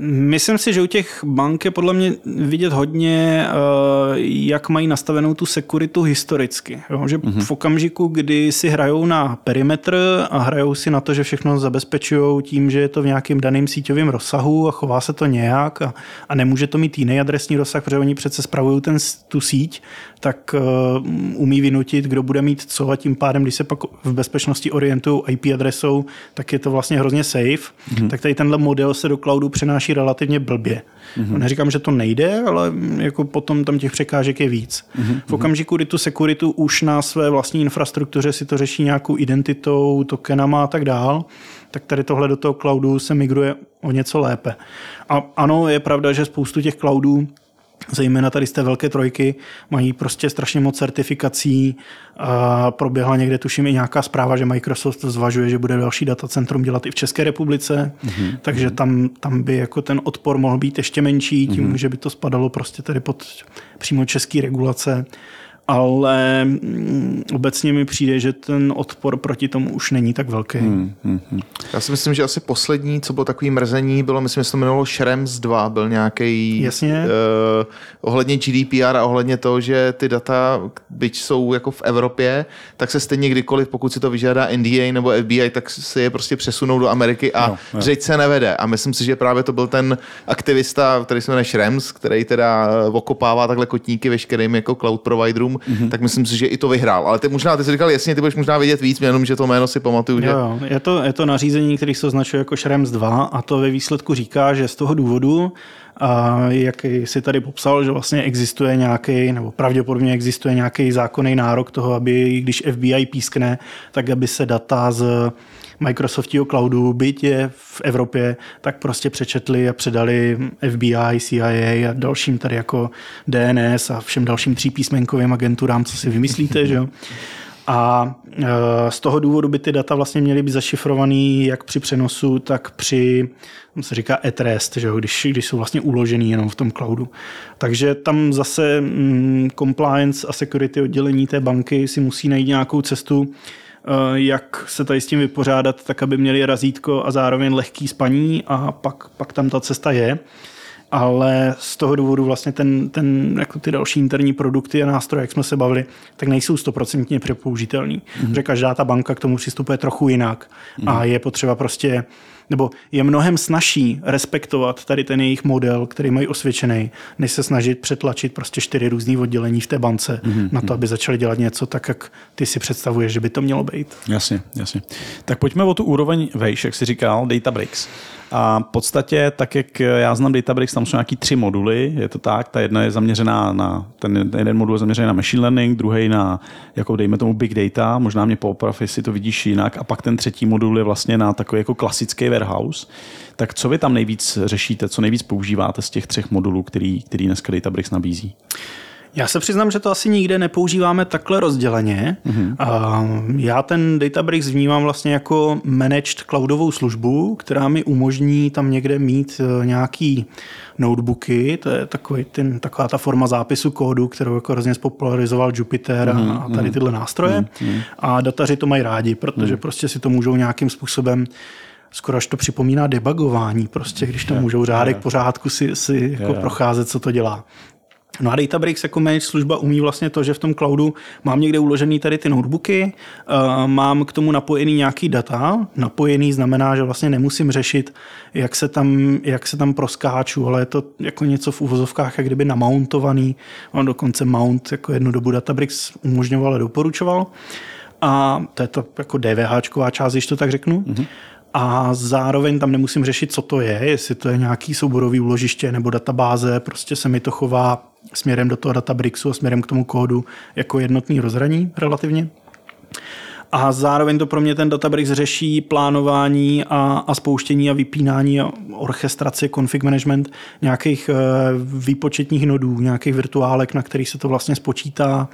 Myslím si, že u těch bank je podle mě vidět hodně, uh, jak mají nastavenou tu sekuritu historicky. Jo? Že mm-hmm. v okamžiku, kdy si hrajou na perimetr a hrajou si na to, že všechno zabezpečují tím, že je to v nějakém daném síťovém rozsahu a chová se to nějak a, a nemůže to mít jiný adresní rozsah, protože oni přece spravují ten, tu síť, tak uh, umí vynutit, kdo bude mít co a tím pádem, když se pak v bezpečnosti orientují IP adresou, tak je to vlastně hrozně safe. Mm-hmm. Tak tady tenhle model se do cloudu přenáší relativně blbě. Mm-hmm. Neříkám, že to nejde, ale jako potom tam těch překážek je víc. Mm-hmm. V okamžiku, kdy tu sekuritu už na své vlastní infrastruktuře si to řeší nějakou identitou, tokenama a tak dál, tak tady tohle do toho cloudu se migruje o něco lépe. A ano, je pravda, že spoustu těch cloudů zejména tady z té velké trojky, mají prostě strašně moc certifikací. A proběhla někde, tuším, i nějaká zpráva, že Microsoft zvažuje, že bude další datacentrum dělat i v České republice, mm-hmm. takže tam, tam by jako ten odpor mohl být ještě menší, tím, mm-hmm. že by to spadalo prostě tady pod přímo český regulace ale mm, obecně mi přijde, že ten odpor proti tomu už není tak velký. Hmm, hmm, hmm. Já si myslím, že asi poslední, co bylo takový mrzení, bylo, myslím, že se to jmenovalo Shrems 2, byl nějaký Jasně. Uh, ohledně GDPR a ohledně toho, že ty data, byť jsou jako v Evropě, tak se stejně kdykoliv, pokud si to vyžádá NDA nebo FBI, tak se je prostě přesunou do Ameriky a no, no. řeč se nevede. A myslím si, že právě to byl ten aktivista, který se jmenuje Shrems, který teda eh, okopává takhle kotníky veškerým jako cloud providerům mm-hmm. tak myslím si, že i to vyhrál. Ale ty možná, ty jsi říkal, jasně, ty budeš možná vědět víc, jenom že to jméno si pamatuju. Že... Jo, je, to, je to nařízení, který se označuje jako Šrems 2 a to ve výsledku říká, že z toho důvodu, a jak si tady popsal, že vlastně existuje nějaký, nebo pravděpodobně existuje nějaký zákonný nárok toho, aby když FBI pískne, tak aby se data z Microsoftního cloudu, byť je v Evropě, tak prostě přečetli a předali FBI, CIA a dalším tady jako DNS a všem dalším třípísmenkovým agenturám, co si vymyslíte, že jo. A e, z toho důvodu by ty data vlastně měly být zašifrovaný jak při přenosu, tak při, se říká at rest, že jo, když, když jsou vlastně uložený jenom v tom cloudu. Takže tam zase mm, compliance a security oddělení té banky si musí najít nějakou cestu, jak se tady s tím vypořádat, tak aby měli razítko a zároveň lehký spaní a pak, pak tam ta cesta je. Ale z toho důvodu vlastně ten, ten, jako ty další interní produkty a nástroje, jak jsme se bavili, tak nejsou stoprocentně přepoužitelný. Mm-hmm. Protože každá ta banka k tomu přistupuje trochu jinak mm-hmm. a je potřeba prostě nebo je mnohem snažší respektovat tady ten jejich model, který mají osvědčený, než se snažit přetlačit prostě čtyři různý oddělení v té bance mm-hmm. na to, mhm. aby začali dělat něco tak, jak ty si představuješ, že by to mělo být. Jasně, jasně. Tak pojďme o tu úroveň vejš, jak jsi říkal, Databricks. A v podstatě, tak jak já znám Databricks, tam jsou nějaký tři moduly, je to tak, ta jedna je zaměřená na, ten jeden modul je zaměřený na machine learning, druhý na, jako dejme tomu big data, možná mě pooprav, jestli to vidíš jinak, a pak ten třetí modul je vlastně na takový jako klasický warehouse. Tak co vy tam nejvíc řešíte, co nejvíc používáte z těch třech modulů, který, který dneska Databricks nabízí? Já se přiznám, že to asi nikde nepoužíváme takhle rozděleně. Mm-hmm. Já ten Databricks vnímám vlastně jako managed cloudovou službu, která mi umožní tam někde mít e, nějaký notebooky, to je takový ten, taková ta forma zápisu kódu, kterou jako hrozně spopularizoval Jupyter a, mm-hmm. a tady mhm. tyhle nástroje. Mm-hmm. A dataři to mají rádi, protože mm-hmm. prostě si to můžou nějakým způsobem skoro až to připomíná debugování, prostě, když to můžou řádek pořádku si, si jako procházet, co to dělá. No a Databricks jako managed služba umí vlastně to, že v tom cloudu mám někde uložený tady ty notebooky, uh, mám k tomu napojený nějaký data. Napojený znamená, že vlastně nemusím řešit, jak se tam, jak se tam proskáču, ale je to jako něco v uvozovkách, jak kdyby namountovaný. On dokonce mount jako jednu dobu Databricks umožňoval a doporučoval. A to je to jako DVHčková část, když to tak řeknu. Mm-hmm a zároveň tam nemusím řešit, co to je, jestli to je nějaký souborový úložiště nebo databáze, prostě se mi to chová směrem do toho databrixu a směrem k tomu kódu jako jednotný rozhraní relativně. A zároveň to pro mě ten Databricks řeší plánování a, a spouštění a vypínání a orchestraci, config management nějakých e, výpočetních nodů, nějakých virtuálek, na který se to vlastně spočítá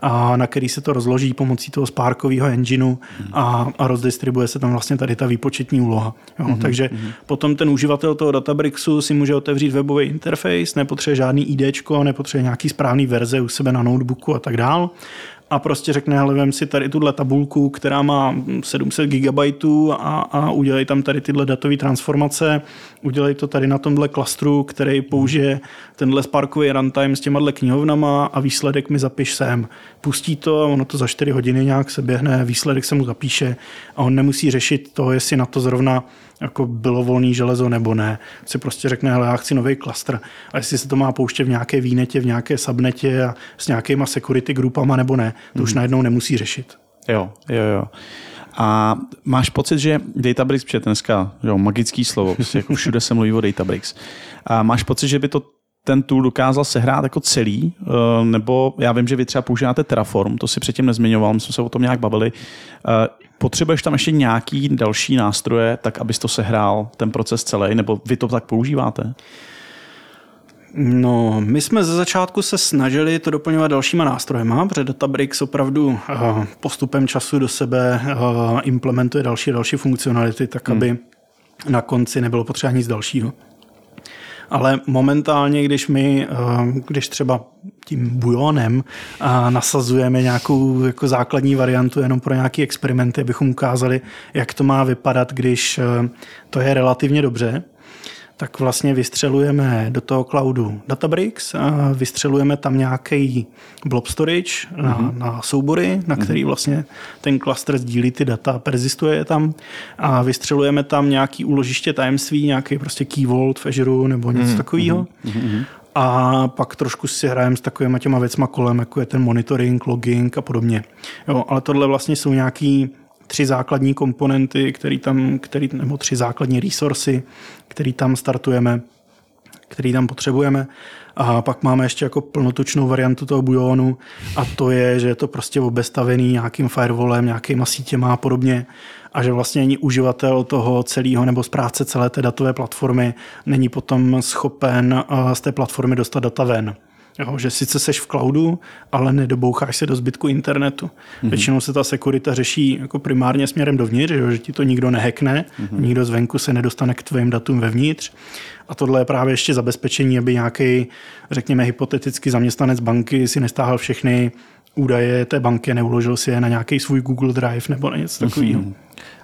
a na který se to rozloží pomocí toho Sparkového engineu a, a rozdistribuje se tam vlastně tady ta výpočetní úloha. Jo? Mm-hmm. Takže mm-hmm. potom ten uživatel toho Databricksu si může otevřít webový interface, nepotřebuje žádný ID, nepotřebuje nějaký správný verze u sebe na notebooku a tak dál a prostě řekne, hele, vem si tady tuhle tabulku, která má 700 GB a, a udělej tam tady tyhle datové transformace, udělej to tady na tomhle klastru, který použije tenhle Sparkový runtime s těma knihovnama a výsledek mi zapiš sem. Pustí to ono to za 4 hodiny nějak se běhne, výsledek se mu zapíše a on nemusí řešit to, jestli na to zrovna jako bylo volný železo nebo ne. Si prostě řekne, hele, já chci nový klastr. A jestli se to má pouštět v nějaké výnetě, v nějaké subnetě a s nějakýma security grupama nebo ne, to mm. už najednou nemusí řešit. Jo, jo, jo. A máš pocit, že Databricks, protože dneska jo, magický slovo, prostě jako všude se mluví o Databricks. A máš pocit, že by to ten tool dokázal sehrát jako celý, eh, nebo já vím, že vy třeba používáte Terraform, to si předtím nezmiňoval, my jsme se o tom nějak bavili. Eh, potřebuješ tam ještě nějaký další nástroje, tak abys to sehrál ten proces celý, nebo vy to tak používáte? No, my jsme ze začátku se snažili to doplňovat dalšíma nástrojema, protože Databricks opravdu eh, postupem času do sebe implementuje další další funkcionality, tak hmm. aby na konci nebylo potřeba nic dalšího. Ale momentálně, když my, eh, když třeba tím bujonem nasazujeme nějakou jako základní variantu jenom pro nějaké experimenty, abychom ukázali, jak to má vypadat, když eh, to je relativně dobře, tak vlastně vystřelujeme do toho cloudu Databricks, vystřelujeme tam nějaký blob storage na, mm-hmm. na soubory, na který mhm. vlastně ten cluster sdílí ty data, persistuje tam a vystřelujeme tam nějaký úložiště tajemství, nějaký prostě key vault v Azure nebo něco mm-hmm. takového. Mm-hmm. A pak trošku si hrajeme s takovými těma věcma kolem, jako je ten monitoring, logging a podobně. Jo, ale tohle vlastně jsou nějaký tři základní komponenty, který tam, který, nebo tři základní resursy, který tam startujeme, který tam potřebujeme. A pak máme ještě jako plnotučnou variantu toho bujonu a to je, že je to prostě obestavený nějakým firewallem, nějakýma sítěma a podobně a že vlastně ani uživatel toho celého nebo zprávce celé té datové platformy není potom schopen z té platformy dostat data ven. Jo, že sice seš v cloudu, ale nedoboucháš se do zbytku internetu. Mm-hmm. Většinou se ta sekurita řeší jako primárně směrem dovnitř, jo, že ti to nikdo nehekne, mm-hmm. nikdo zvenku se nedostane k tvým datům vevnitř. A tohle je právě ještě zabezpečení, aby nějaký, řekněme, hypotetický zaměstnanec banky si nestáhl všechny údaje té banky, neuložil si je na nějaký svůj Google Drive nebo na něco takového. Mm-hmm.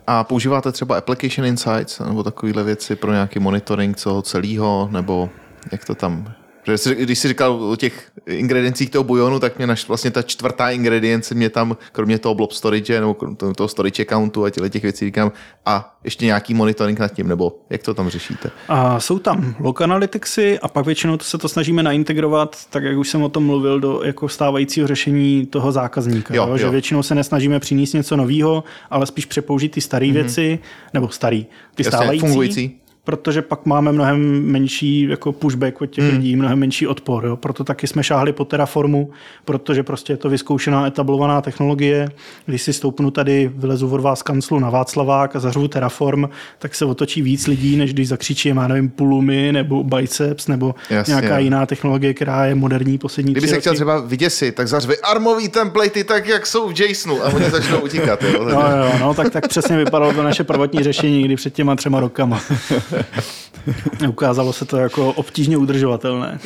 A používáte třeba Application Insights nebo takovéhle věci pro nějaký monitoring toho celého, nebo jak to tam Protože když jsi říkal o těch ingrediencích toho bujonu, tak mě naš, vlastně ta čtvrtá ingredience mě tam, kromě toho blob storage nebo toho storage accountu a těch věcí říkám, a ještě nějaký monitoring nad tím, nebo jak to tam řešíte? A jsou tam local analyticsy a pak většinou to se to snažíme naintegrovat, tak jak už jsem o tom mluvil, do jako stávajícího řešení toho zákazníka. Jo, jo, že většinou se nesnažíme přinést něco nového, ale spíš přepoužít ty staré mm-hmm. věci, nebo starý, ty Jasně, stávající. Fungující protože pak máme mnohem menší jako pushback od těch hmm. lidí, mnohem menší odpor. Jo. Proto taky jsme šáhli po Terraformu, protože prostě je to vyzkoušená, etablovaná technologie. Když si stoupnu tady, vylezu od vás kanclu na Václavák a zařvu Terraform, tak se otočí víc lidí, než když zakřičí, má nevím, Pulumi nebo Biceps nebo Jasně. nějaká jiná technologie, která je moderní poslední Kdyby se chtěl třeba vyděsit, tak zařvi armový templatey tak, jak jsou v JSONu a oni začnou utíkat. Jo. No, jo, no, tak, tak přesně vypadalo to naše prvotní řešení, kdy před těma třema rokama. Ukázalo se to jako obtížně udržovatelné.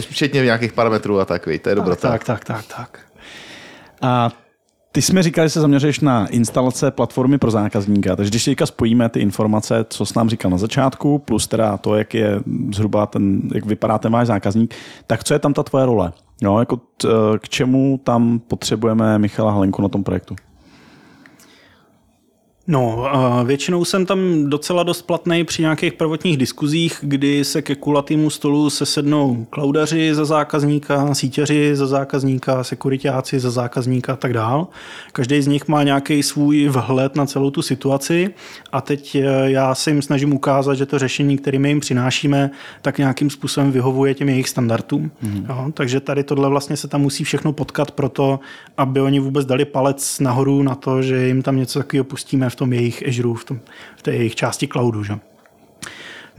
Včetně nějakých parametrů a tak, to je dobrota. Tak, tak, tak, tak. A ty jsme říkali, že se zaměřuješ na instalace platformy pro zákazníka, takže když teďka spojíme ty informace, co jsi nám říkal na začátku, plus teda to, jak je zhruba ten, jak vypadá ten váš zákazník, tak co je tam ta tvoje role? Jo, jako t, k čemu tam potřebujeme Michala Halenku na tom projektu? No, většinou jsem tam docela dost platný při nějakých prvotních diskuzích, kdy se ke kulatýmu stolu sesednou klaudaři za zákazníka, sítěři za zákazníka, sekuritáci za zákazníka a tak dál. Každý z nich má nějaký svůj vhled na celou tu situaci a teď e, já se jim snažím ukázat, že to řešení, které my jim přinášíme, tak nějakým způsobem vyhovuje těm jejich standardům. Mm. Jo, takže tady tohle vlastně se tam musí všechno potkat pro to, aby oni vůbec dali palec nahoru na to, že jim tam něco takového pustíme v tom jejich Azure, v, tom, v té jejich části cloudu. Že?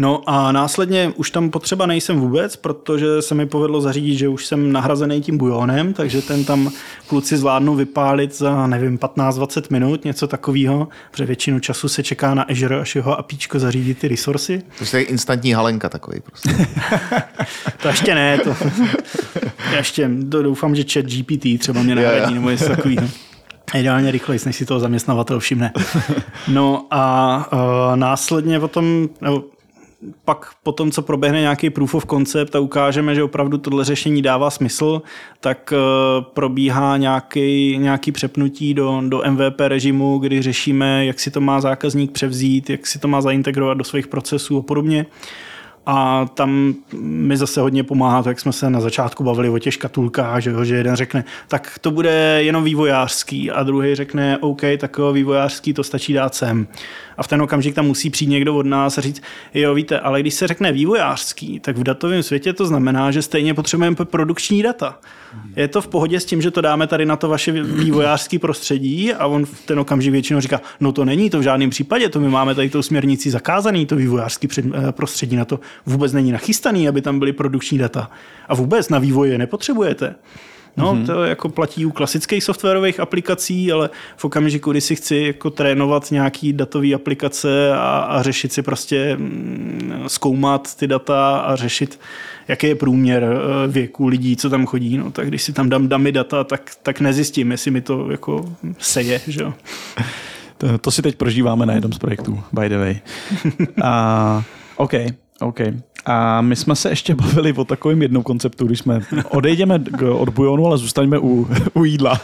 No a následně už tam potřeba nejsem vůbec, protože se mi povedlo zařídit, že už jsem nahrazený tím bujónem, takže ten tam kluci zvládnou vypálit za, nevím, 15-20 minut, něco takového, protože většinu času se čeká na Azure, až jeho apíčko zařídí ty resursy. To je instantní halenka takový prostě. To ještě ne, to ještě to doufám, že chat GPT třeba mě nahradí nebo něco takového. Ideálně rychleji, než si toho zaměstnavatel všimne. No a uh, následně potom, nebo pak po tom, co proběhne nějaký proof of concept a ukážeme, že opravdu tohle řešení dává smysl, tak uh, probíhá nějaký, nějaký přepnutí do, do MVP režimu, kdy řešíme, jak si to má zákazník převzít, jak si to má zaintegrovat do svých procesů a podobně. A tam mi zase hodně pomáhá to, jak jsme se na začátku bavili o těch škatulkách, že, jo, že jeden řekne, tak to bude jenom vývojářský a druhý řekne, OK, tak vývojářský to stačí dát sem. A v ten okamžik tam musí přijít někdo od nás a říct, jo, víte, ale když se řekne vývojářský, tak v datovém světě to znamená, že stejně potřebujeme produkční data. Je to v pohodě s tím, že to dáme tady na to vaše vývojářské prostředí a on v ten okamžik většinou říká, no to není to v žádném případě, to my máme tady tou směrnici zakázaný, to vývojářské prostředí na to vůbec není nachystaný, aby tam byly produkční data. A vůbec na vývoje nepotřebujete. No, mm-hmm. to jako platí u klasických softwarových aplikací, ale v okamžiku, kdy si chci jako trénovat nějaký datové aplikace a, a řešit si prostě mm, zkoumat ty data a řešit, jaký je průměr eh, věku lidí, co tam chodí, no, tak když si tam dám damy data, tak, tak nezjistím, jestli mi to jako seje, že jo. To, to si teď prožíváme na jednom z projektů, by the way. A, OK, OK. A my jsme se ještě bavili o takovém jednom konceptu, když jsme odejdeme od bujonu, ale zůstaňme u, u jídla.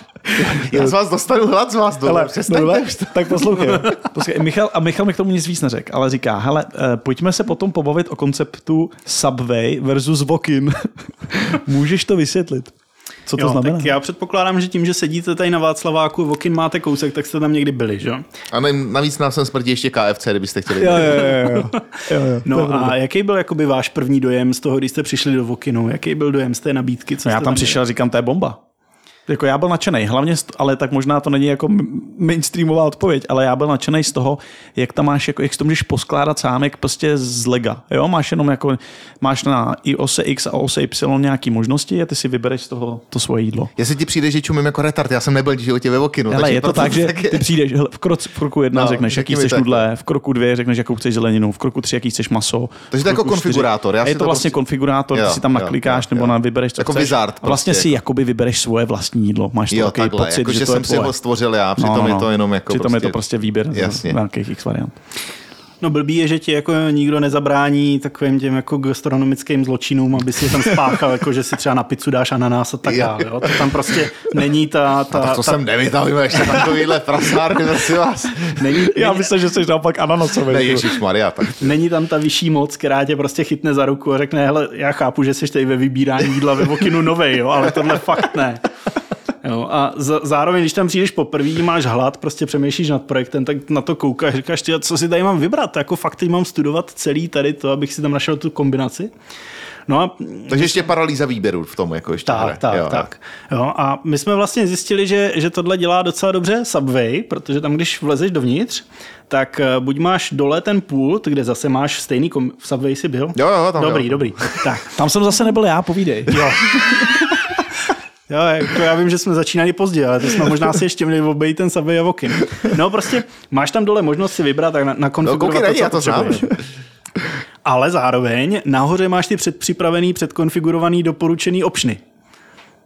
Já z vás dostanu hlad z vás dole, no, tak poslouchej. poslouchej. Michal, a Michal mi k tomu nic víc neřekl, ale říká, hele, eh, pojďme se potom pobavit o konceptu Subway versus Vokin. Můžeš to vysvětlit? Co to jo, znamená? Tak já předpokládám, že tím, že sedíte tady na Václaváku, Vokin máte kousek, tak jste tam někdy byli, že? A navíc nás sem smrtí ještě KFC, kdybyste chtěli. Jo, jo, jo. jo. jo, jo. No a jaký byl jakoby váš první dojem z toho, když jste přišli do Vokinu? Jaký byl dojem z té nabídky? Co no já tam přišel a říkám, to je bomba. Jako já byl nadšený, hlavně, ale tak možná to není jako mainstreamová odpověď, ale já byl nadšený z toho, jak tam máš, jako, jak to můžeš poskládat sám, jak prostě z lega. Jo, máš jenom jako, máš na i ose X a ose Y nějaký možnosti a ty si vybereš z toho to svoje jídlo. Jestli ti přijde, že čumím jako retard, já jsem nebyl v životě ve Vokinu. Ale je to tak, že ty přijdeš, hele, v, krok, v kroku jedna no, řekneš, jaký chceš nudle, v kroku dvě řekneš, jakou chceš zeleninu, v kroku tři, jaký chceš maso. Takže to jako konfigurátor. Já je to, to vlastně prostě... konfigurátor, ty si tam naklikáš nebo na vybereš, co jako chceš. Vlastně si jakoby vybereš svoje vlastní jídlo. Máš to takový takhle, pocit, jako, že, že to jsem je si ho stvořil já, přitom no, no, no. je to jenom jako Přitom prostě... je to prostě výběr Jasně. z nějakých x variant. No blbý je, že ti jako nikdo nezabrání takovým těm jako gastronomickým zločinům, aby si tam spáchal, jako že si třeba na pizzu dáš ananás a tak dále. Jo? To tam prostě není ta... ta, no, tak to ta... jsem nevytal, ještě takovýhle prasárny, prosím vás. Není, Já myslím, že jsi naopak ananasový. Ne, Maria, tak. Není tam ta vyšší moc, která tě prostě chytne za ruku a řekne, hele, já chápu, že jsi tady ve vybírání jídla ve Vokinu novej, jo, ale tohle fakt ne. Jo, a z- zároveň, když tam přijdeš poprvé, máš hlad, prostě přemýšlíš nad projektem, tak na to koukáš, říkáš, ty, co si tady mám vybrat, jako fakt teď mám studovat celý tady to, abych si tam našel tu kombinaci. No a, Takže ještě paralýza výběru v tom, jako ještě tak, hra. tak, jo, tak. Jo, a my jsme vlastně zjistili, že, že tohle dělá docela dobře Subway, protože tam, když vlezeš dovnitř, tak eh, buď máš dole ten pult, kde zase máš stejný kom... v Subway si byl? Jo, jo, tam Dobrý, jo. dobrý. Tak. Tam jsem zase nebyl já, povídej. Jo. Jo, jako já vím, že jsme začínali pozdě, ale to jsme možná si ještě měli obejít ten Subway a Vokin. No prostě máš tam dole možnost si vybrat tak na, na konfigurovat no, to, co já to znám. Ale zároveň nahoře máš ty předpřipravený, předkonfigurovaný, doporučený opšny.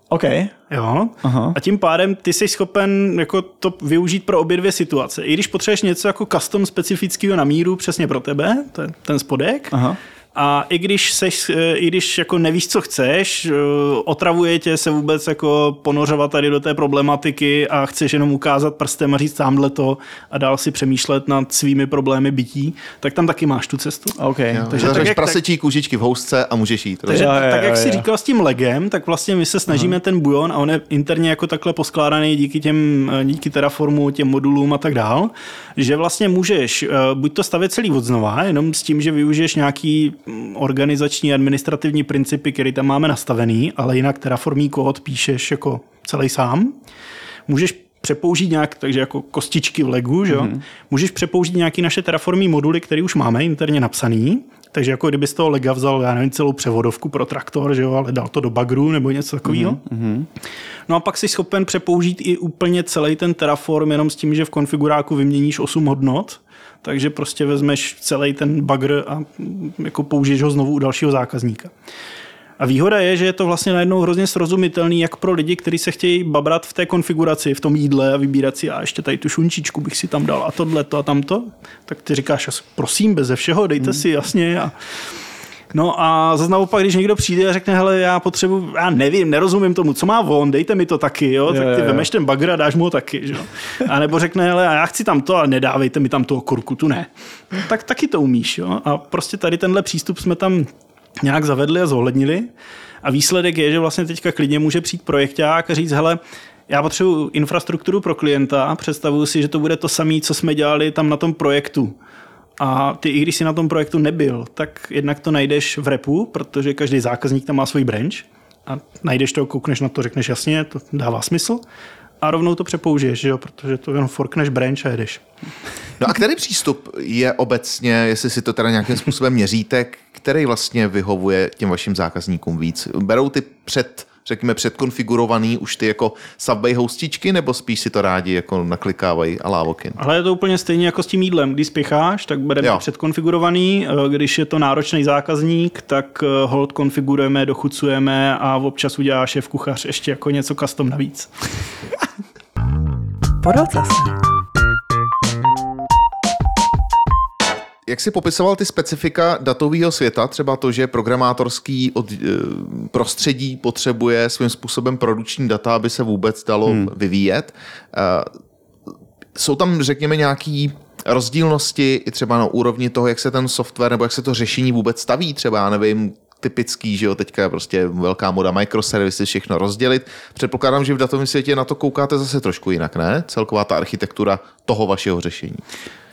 OK. Jo. Aha. A tím pádem ty jsi schopen jako to využít pro obě dvě situace. I když potřebuješ něco jako custom specifického na míru přesně pro tebe, to je ten spodek, Aha. A i když, seš, i když jako nevíš, co chceš, eh, otravuje tě se vůbec jako ponořovat tady do té problematiky a chceš jenom ukázat prstem a říct tamhle to a dál si přemýšlet nad svými problémy bytí, tak tam taky máš tu cestu. OK. Jo, Takže tak, jak- prasečí kůžičky v housce a můžeš jít. Takže Jo, jo, tak, jak jo, jsi jo. říkal s tím legem, tak vlastně my se snažíme uh-huh. ten bujon a on je interně jako takhle poskládaný díky těm, eh, díky Terraformu, těm modulům a tak dál, že vlastně můžeš eh, buď to stavět celý od znova, jenom s tím, že využiješ nějaký organizační administrativní principy, které tam máme nastavený, ale jinak Terraformí kód píšeš jako celý sám. Můžeš přepoužít nějak, takže jako kostičky v Legu, že jo? Mm-hmm. Můžeš přepoužít nějaký naše terraformní moduly, které už máme interně napsaný, takže jako kdyby z toho Lega vzal, já nevím, celou převodovku pro traktor, že jo, ale dal to do bagru nebo něco takového. Mm-hmm. No a pak jsi schopen přepoužít i úplně celý ten Terraform jenom s tím, že v konfiguráku vyměníš 8 hodnot, takže prostě vezmeš celý ten bagr a mm, jako použiješ ho znovu u dalšího zákazníka. A výhoda je, že je to vlastně najednou hrozně srozumitelný jak pro lidi, kteří se chtějí babrat v té konfiguraci, v tom jídle a vybírat si, a ještě tady tu šunčičku bych si tam dal a tohle to a tamto. Tak ty říkáš, prosím, beze všeho, dejte si jasně. A... No a zase naopak, když někdo přijde a řekne, hele, já potřebuji, já nevím, nerozumím tomu, co má on, dejte mi to taky, jo, tak ty vemeš ten bagr a dáš mu ho taky, jo. A nebo řekne, hele, já chci tam to, ale nedávejte mi tam toho kurku, tu ne. Tak taky to umíš, jo. A prostě tady tenhle přístup jsme tam nějak zavedli a zohlednili. A výsledek je, že vlastně teďka klidně může přijít projekták a říct, hele, já potřebuji infrastrukturu pro klienta, představuju si, že to bude to samé, co jsme dělali tam na tom projektu. A ty, i když jsi na tom projektu nebyl, tak jednak to najdeš v repu, protože každý zákazník tam má svůj branch a najdeš to, koukneš na to, řekneš jasně, to dává smysl a rovnou to přepoužiješ, jo? protože to jenom forkneš branch a jedeš. No a který přístup je obecně, jestli si to teda nějakým způsobem měříte, který vlastně vyhovuje těm vašim zákazníkům víc? Berou ty před řekněme, předkonfigurovaný už ty jako Subway hostičky, nebo spíš si to rádi jako naklikávají a lávokin? Ale je to úplně stejně jako s tím jídlem. Když spěcháš, tak bereme předkonfigurovaný, když je to náročný zákazník, tak eh, hold konfigurujeme, dochucujeme a občas udělá šéf kuchař ještě jako něco custom navíc. Zase. Jak jsi popisoval ty specifika datového světa, třeba to, že programátorský od, eh, prostředí potřebuje svým způsobem produkční data, aby se vůbec dalo hmm. vyvíjet. Eh, jsou tam, řekněme, nějaký rozdílnosti i třeba na úrovni toho, jak se ten software nebo jak se to řešení vůbec staví, třeba, já nevím, typický, že jo, teďka je prostě velká moda microservices, všechno rozdělit. Předpokládám, že v datovém světě na to koukáte zase trošku jinak, ne? Celková ta architektura toho vašeho řešení.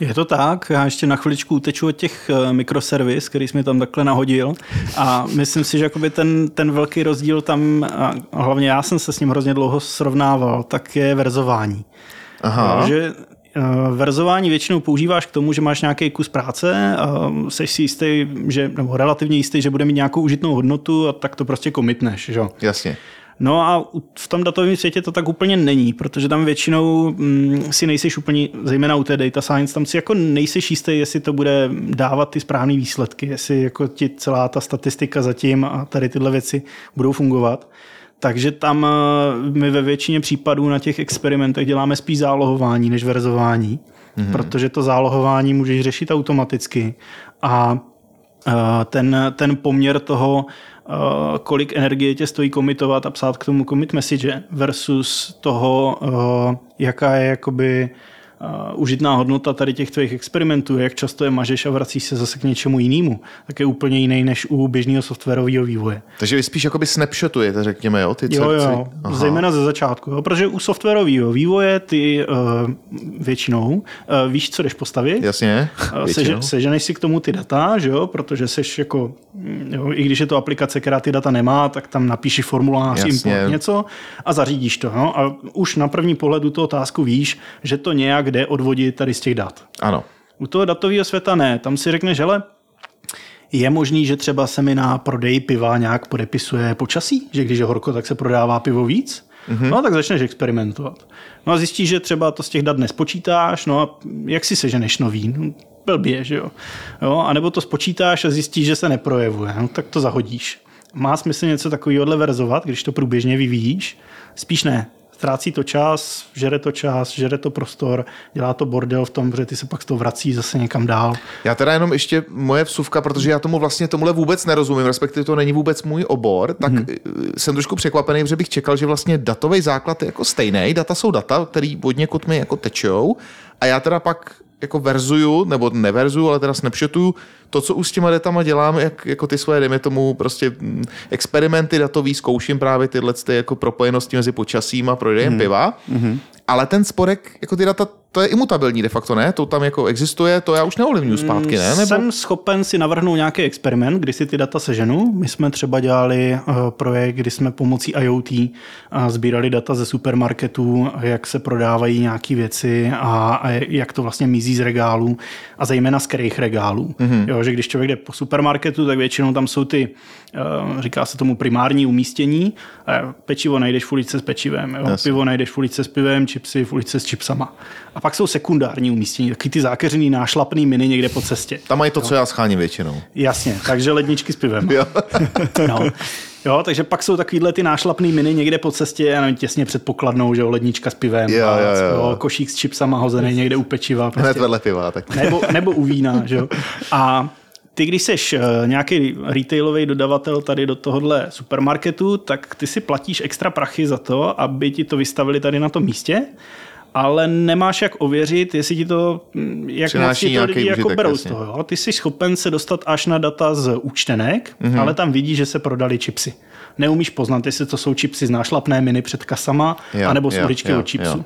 Je to tak, já ještě na chviličku uteču od těch eh, mikroservis, který jsme tam takhle nahodil a myslím si, že jakoby ten, ten velký rozdíl tam, a hlavně já jsem se s ním hrozně dlouho srovnával, tak je verzování. Aha. Že Verzování většinou používáš k tomu, že máš nějaký kus práce, a jsi si jistý, že, nebo relativně jistý, že bude mít nějakou užitnou hodnotu a tak to prostě komitneš. Že? Jasně. No a v tom datovém světě to tak úplně není, protože tam většinou mm, si nejseš úplně, zejména u té data science, tam si jako nejseš jistý, jestli to bude dávat ty správné výsledky, jestli jako ti celá ta statistika zatím a tady tyhle věci budou fungovat. Takže tam eh, my ve většině případů na těch experimentech děláme spíš zálohování než verzování, mm-hmm. protože to zálohování můžeš řešit automaticky a eh, ten, ten poměr toho, Eh, kolik energie tě stojí komitovat a psát k tomu commit message versus toho, jaká je jakoby uh, užitná hodnota tady těch tvých experimentů, jak často je mažeš a vracíš se zase k něčemu jinému, tak je úplně jiný než u běžného softwarového vývoje. Takže vy spíš jakoby snapshotujete, řekněme, jo? Ty jo, jo, Aha. zejména ze začátku, jo? protože u softwarového vývoje ty uh, většinou uh, víš, co jdeš postavit. Jasně, Seže, seženeš si k tomu ty data, že jo? protože seš jako, jo, i když je to aplikace, která ty data nemá, tak tam napíši formulář, import něco a zařídíš to. No? A už na první pohledu tu otázku víš, že to nějak jde odvodit tady z těch dat. Ano. U toho datového světa ne. Tam si řekneš, hele, je možný, že třeba se mi na prodej piva nějak podepisuje počasí, že když je horko, tak se prodává pivo víc? Mm-hmm. No tak začneš experimentovat. No a zjistíš, že třeba to z těch dat nespočítáš, no a jak si seženeš nový? No, blbě, že jo? jo? A nebo to spočítáš a zjistíš, že se neprojevuje, no tak to zahodíš. Má smysl něco takového verzovat, když to průběžně vyvíjíš? Spíš ne ztrácí to čas, žere to čas, žere to prostor, dělá to bordel v tom, že ty se pak z toho vrací zase někam dál. Já teda jenom ještě moje vsuvka, protože já tomu vlastně tomuhle vůbec nerozumím, respektive to není vůbec můj obor, tak hmm. jsem trošku překvapený, protože bych čekal, že vlastně datový základ je jako stejný, data jsou data, který od někud mi jako tečou a já teda pak jako verzuju, nebo neverzuju, ale teda snapshotuju to, co už s těma datama dělám, jak jako ty svoje, dejme tomu, prostě mm, experimenty datový, zkouším právě tyhle ty jako propojenosti mezi počasím a prodejem hmm. piva, hmm. Ale ten spodek, jako ty data to je imutabilní de facto, ne? To tam jako existuje, to já už neovlivňuji zpátky, ne? Nebo... Jsem schopen si navrhnout nějaký experiment, kdy si ty data seženu. My jsme třeba dělali uh, projekt, kdy jsme pomocí IoT uh, sbírali data ze supermarketů, jak se prodávají nějaké věci a, jak to vlastně mizí z regálů a zejména z kterých regálů. Mm-hmm. Jo, že když člověk jde po supermarketu, tak většinou tam jsou ty, uh, říká se tomu primární umístění. Pečivo najdeš v ulici s pečivem, jo? Pivo najdeš v ulici s pivem, čipsy v ulici s čipsama. A pak jsou sekundární umístění, taky ty zákeřený nášlapný miny někde po cestě. Tam mají to, co já scháním většinou. Jasně, takže ledničky s pivem. Jo. no. Jo, takže pak jsou takovýhle ty nášlapný miny někde po cestě, já nevím, těsně před pokladnou, že jo, lednička s pivem, Jo, a, jo, jo. jo, košík s čipsama hozený někde u pečiva. prostě. Hned vedle piva. Tak. nebo, nebo u vína. Že? jo. A ty, když jsi nějaký retailový dodavatel tady do tohohle supermarketu, tak ty si platíš extra prachy za to, aby ti to vystavili tady na tom místě, ale nemáš jak ověřit, jestli ti to, hm, jak moc ti to nějaký lidi jako užitek, berou jasně. z toho. Jo? Ty jsi schopen se dostat až na data z účtenek, mm-hmm. ale tam vidíš, že se prodali čipsy. Neumíš poznat, jestli to jsou čipsy z nášlapné miny před kasama, Jo, anebo z jo, od chipsu. jo.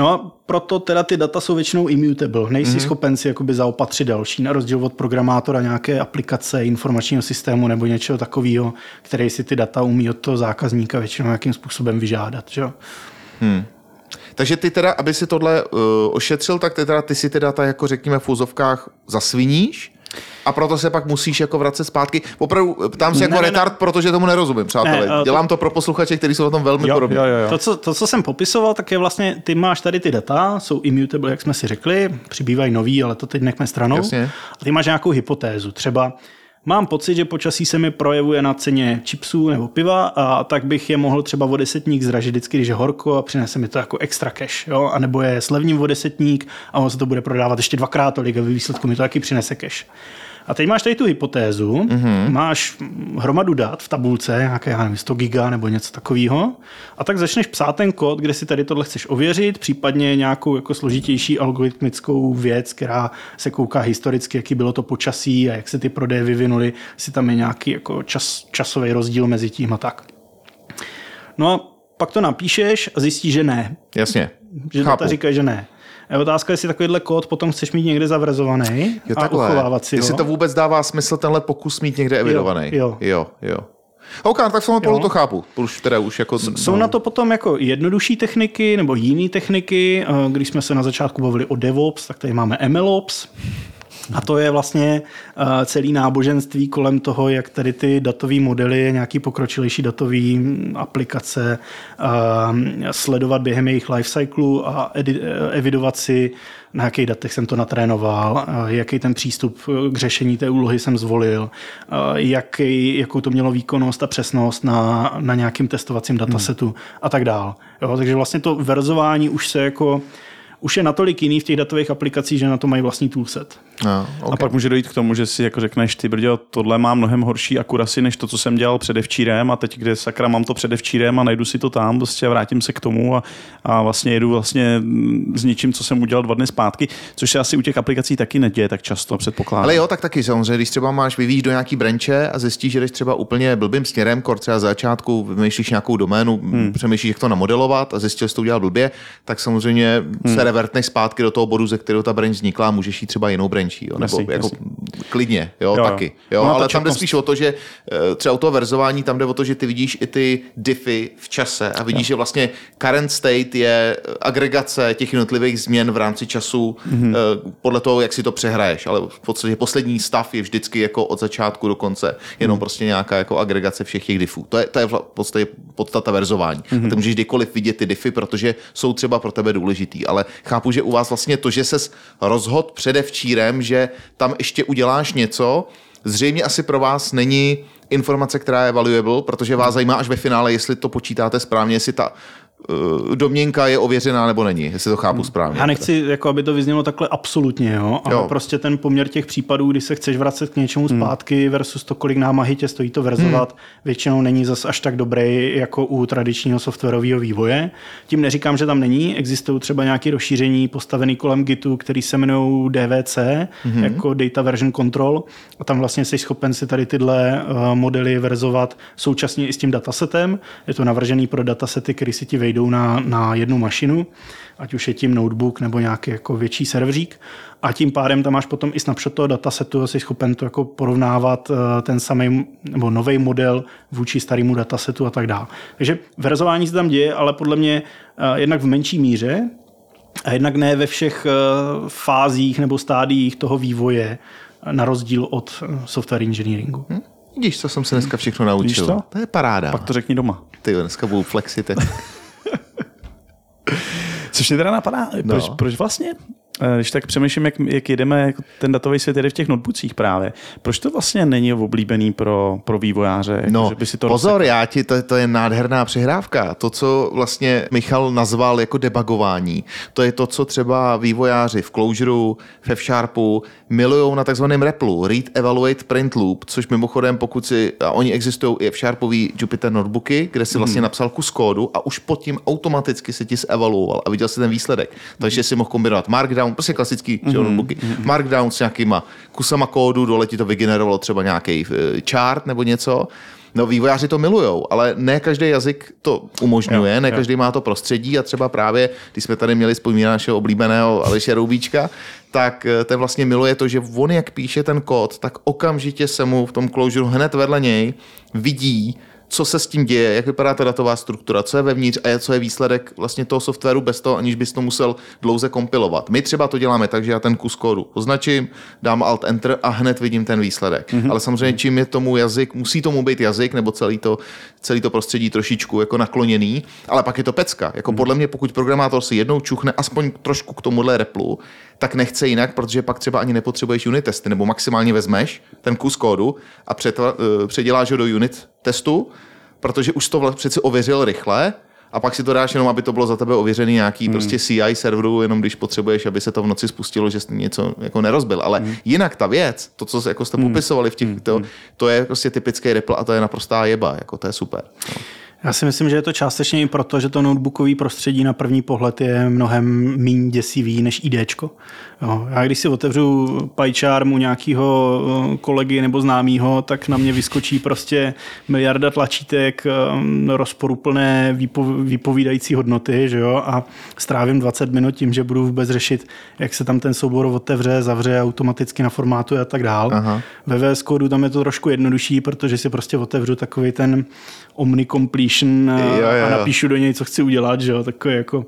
No a proto teda ty data jsou většinou immutable. Nejsi mm-hmm. schopen si jakoby zaopatřit další, na rozdíl od programátora nějaké aplikace, informačního systému nebo něčeho takového, který si ty data umí od toho zákazníka většinou nějakým způsobem vyžádat. Že? jo? Takže ty teda, aby si tohle uh, ošetřil, tak ty teda ty si ty data jako řekněme v úzovkách zasviníš a proto se pak musíš jako vracet zpátky. Opravdu ptám se jako Ne, ne, ne. retard, protože tomu nerozumím, přátelé. Ne, eh, to- Dělám to pro posluchače, kteří jsou na tom velmi Jo, podobní. jo, jo, jo. To, co, to, co jsem popisoval, tak je vlastně, ty máš tady ty data, jsou immutable, jak jsme si řekli, přibývají nový, ale to teď nechme stranou. Jasně. A ty máš nějakou hypotézu. Třeba mám pocit, že počasí se mi projevuje na ceně chipsů nebo piva a tak bych je mohl třeba o desetník zdražit vždycky, když je horko a přinese mi to jako extra cash. Jo? A nebo je slevním o desetník a on se to bude prodávat ještě dvakrát tolik a výsledku mi to taky přinese cash. A teď máš tady tu hypotézu, mm-hmm. máš hromadu dat v tabulce, nějaké, já nevím, 100 giga nebo něco takového, a tak začneš psát ten kód, kde si tady tohle chceš ověřit, případně nějakou jako složitější algoritmickou věc, která se kouká historicky, jaký bylo to počasí a jak se ty prodeje vyvinuly, jestli tam je nějaký jako čas, časový rozdíl mezi tím a tak. No a pak to napíšeš a zjistíš, že ne. Jasně. Že Chápu. data říkají, že ne. A je otázka, jestli takovýhle kód potom chceš mít někde zavrzovaný Jo, a takhle. uchovávat si Jestli ho. to vůbec dává smysl tenhle pokus mít někde evidovaný. jo. jo. jo. OK, tak v tom polu to chápu. Už teda už jako... Jsou na to potom jako jednodušší techniky nebo jiné techniky. Eh, Když jsme se na začátku bavili o DevOps, tak tady máme MLOps. A to je vlastně eh, celý náboženství kolem toho, jak tady ty datové modely, nějaký pokročilejší datové aplikace eh, sledovat během jejich lifecyclu a eh, evidovat si, na jakých datech jsem to natrénoval, jaký ten přístup k řešení té úlohy jsem zvolil, jaký, jakou to mělo výkonnost a přesnost na, na nějakým testovacím datasetu hmm. a tak dál. Jo, takže vlastně to verzování už se jako už je natolik jiný v těch datových aplikacích, že na to mají vlastní toolset. No, A okay. pak může dojít k tomu, že si jako řekneš, ty brďo, tohle má mnohem horší akurasy, než to, co jsem dělal předevčírem a teď, kde sakra mám to předevčírem a najdu si to tam, prostě a vrátím se k tomu a, a vlastně jedu vlastně s něčím, co jsem udělal dva dny zpátky, což se asi u těch aplikací taky neděje tak často, předpokládám. Ale jo, tak taky samozřejmě, když třeba máš, vyvíjíš do nějaký branče a zjistíš, že jdeš třeba úplně blbým směrem, kor třeba za začátku vymýšlíš nějakou doménu, hmm. přemýšlíš, jak to namodelovat a zjistil, že to udělal blbě, tak samozřejmě hmm. se revertneš zpátky do toho bodu, ze kterého ta branch vznikla a můžeš jít třeba jinou brančí, jo? nebo Jasný, jako jasný. klidně, jo, Jo, jo jo. taky. Jo? A ta ale tam jde spíš o to, že eh, třeba u toho verzování tam jde o to, že ty vidíš i ty diffy v čase a vidíš, že vlastně current state je eh, agregace těch jednotlivých změn v rámci času Mhm. mm-hmm. podle toho, jak si to přehraješ, ale v podstatě poslední stav je vždycky jako od začátku do konce, jenom Mhm. prostě nějaká jako agregace všech těch diffů. To je, to je v podstatě podstata verzování. Mhm. Mm-hmm. A ty můžeš kdykoliv vidět ty diffy, protože jsou třeba pro tebe důležitý, ale chápu, že u vás vlastně to, že ses rozhod předevčírem, že tam ještě uděláš něco, zřejmě asi pro vás není informace, která je valuable, protože vás zajímá až ve finále, jestli to počítáte správně, jestli ta domněnka je ověřená nebo není, jestli to chápu správně. Já nechci, jako aby to vyznělo takhle absolutně, jo? ale Jo. prostě ten poměr těch případů, kdy se chceš vracet k něčemu zpátky versus to, kolik námahy tě stojí to verzovat, většinou není zas až tak dobrý jako u tradičního softwarového vývoje. Tím neříkám, že tam není, existují třeba nějaké rozšíření postavené kolem Gitu, který se jmenují DVC, jako Data Version Control, a tam vlastně jsi schopen si tady tyhle uh, modely verzovat současně i s tím datasetem. Je to navržený pro datasety, který si ti vejdou vejdou na, na jednu mašinu, ať už je tím notebook nebo nějaký jako větší serverík. A tím pádem tam máš potom i snapshot toho datasetu a jsi schopen to jako porovnávat eh, ten samý nebo nový model vůči starému datasetu a tak dále. Takže verzování se tam děje, ale podle mě eh, jednak v menší míře a jednak ne ve všech eh, fázích nebo stádiích toho vývoje, na rozdíl od software engineeringu. Hm? Vidíš, co jsem se dneska všechno naučil. to? to je paráda. Pak to řekni doma. Ty dneska budu flexit. Což mě teda napadá, No. proč, proč vlastně Když tak přemýšlím, jak, jak jedeme, jako ten datový svět jede v těch notebookích právě. Proč to vlastně není oblíbený pro, pro vývojáře? Jako, No, že by si to pozor, já ti, to, to je nádherná přihrávka. To, co vlastně Michal nazval jako debugování, to je to, co třeba vývojáři v Closureu, v F-Sharpu milují na takzvaném REPLu, Read, Evaluate, Print Loop, což mimochodem, pokud si, a oni existují i F-Sharpový Jupyter notebooky, kde si vlastně napsal kus kódu a už pod tím automaticky se ti zevaluoval a viděl si ten výsledek. Takže si mohl kombinovat Markdown, prostě klasický mm-hmm. notebooky, Markdown s nějakýma kusama kódu, dole ti to vygenerovalo třeba nějaký eh, chart nebo něco. No vývojáři to milujou, ale ne každý jazyk to umožňuje, Jo, ne jo. každý má to prostředí a třeba právě, když jsme tady měli vzpomínat našeho oblíbeného Aleše Roubíčka, tak eh, ten vlastně miluje to, že on jak píše ten kód, tak okamžitě se mu v tom closure hned vedle něj vidí, co se s tím děje, jak vypadá ta datová struktura, co je vevnitř a co je výsledek vlastně toho softwaru bez toho, aniž bys to musel dlouze kompilovat. My třeba to děláme tak, že já ten kus kódu označím, dám alt enter a hned vidím ten výsledek. Mm-hmm. Ale samozřejmě, čím je tomu jazyk, musí tomu být jazyk nebo celý to, celý to prostředí trošičku jako nakloněný, ale pak je to pecka. Jako podle mě, pokud programátor si jednou čuchne aspoň trošku k tomuhle replu, tak nechce jinak, protože pak třeba ani nepotřebuješ unit testy, nebo maximálně vezmeš ten kus kódu a eh, předěláš ho do unit testu, protože už to přeci ověřil rychle a pak si to dáš jenom, aby to bylo za tebe ověřený nějaký hmm. prostě CI serveru, jenom když potřebuješ, aby se to v noci spustilo, že jsi něco jako nerozbil. Ale hmm. jinak ta věc, to, co jako jste popisovali v těch, to, to je prostě typický Ripple a to je naprostá jeba, jako to je super. No. Já si myslím, že je to částečně i proto, že to notebookové prostředí na první pohled je mnohem méně děsivý než IDčko. Jo, já když si otevřu PyCharm u nějakého eh, kolegy nebo známého, tak na mě vyskočí prostě miliarda tlačítek, eh, rozporuplné výpo- vypovídající hodnoty že jo? a strávím 20 minut tím, že budu vůbec řešit, jak se tam ten soubor otevře, zavře, automaticky naformátuje a tak dál. Aha. Ve VS Code tam je to trošku jednodušší, protože si prostě otevřu takový ten omni-completion a, Jo, jo, jo. a napíšu do něj, co chci udělat, že jo, takový jako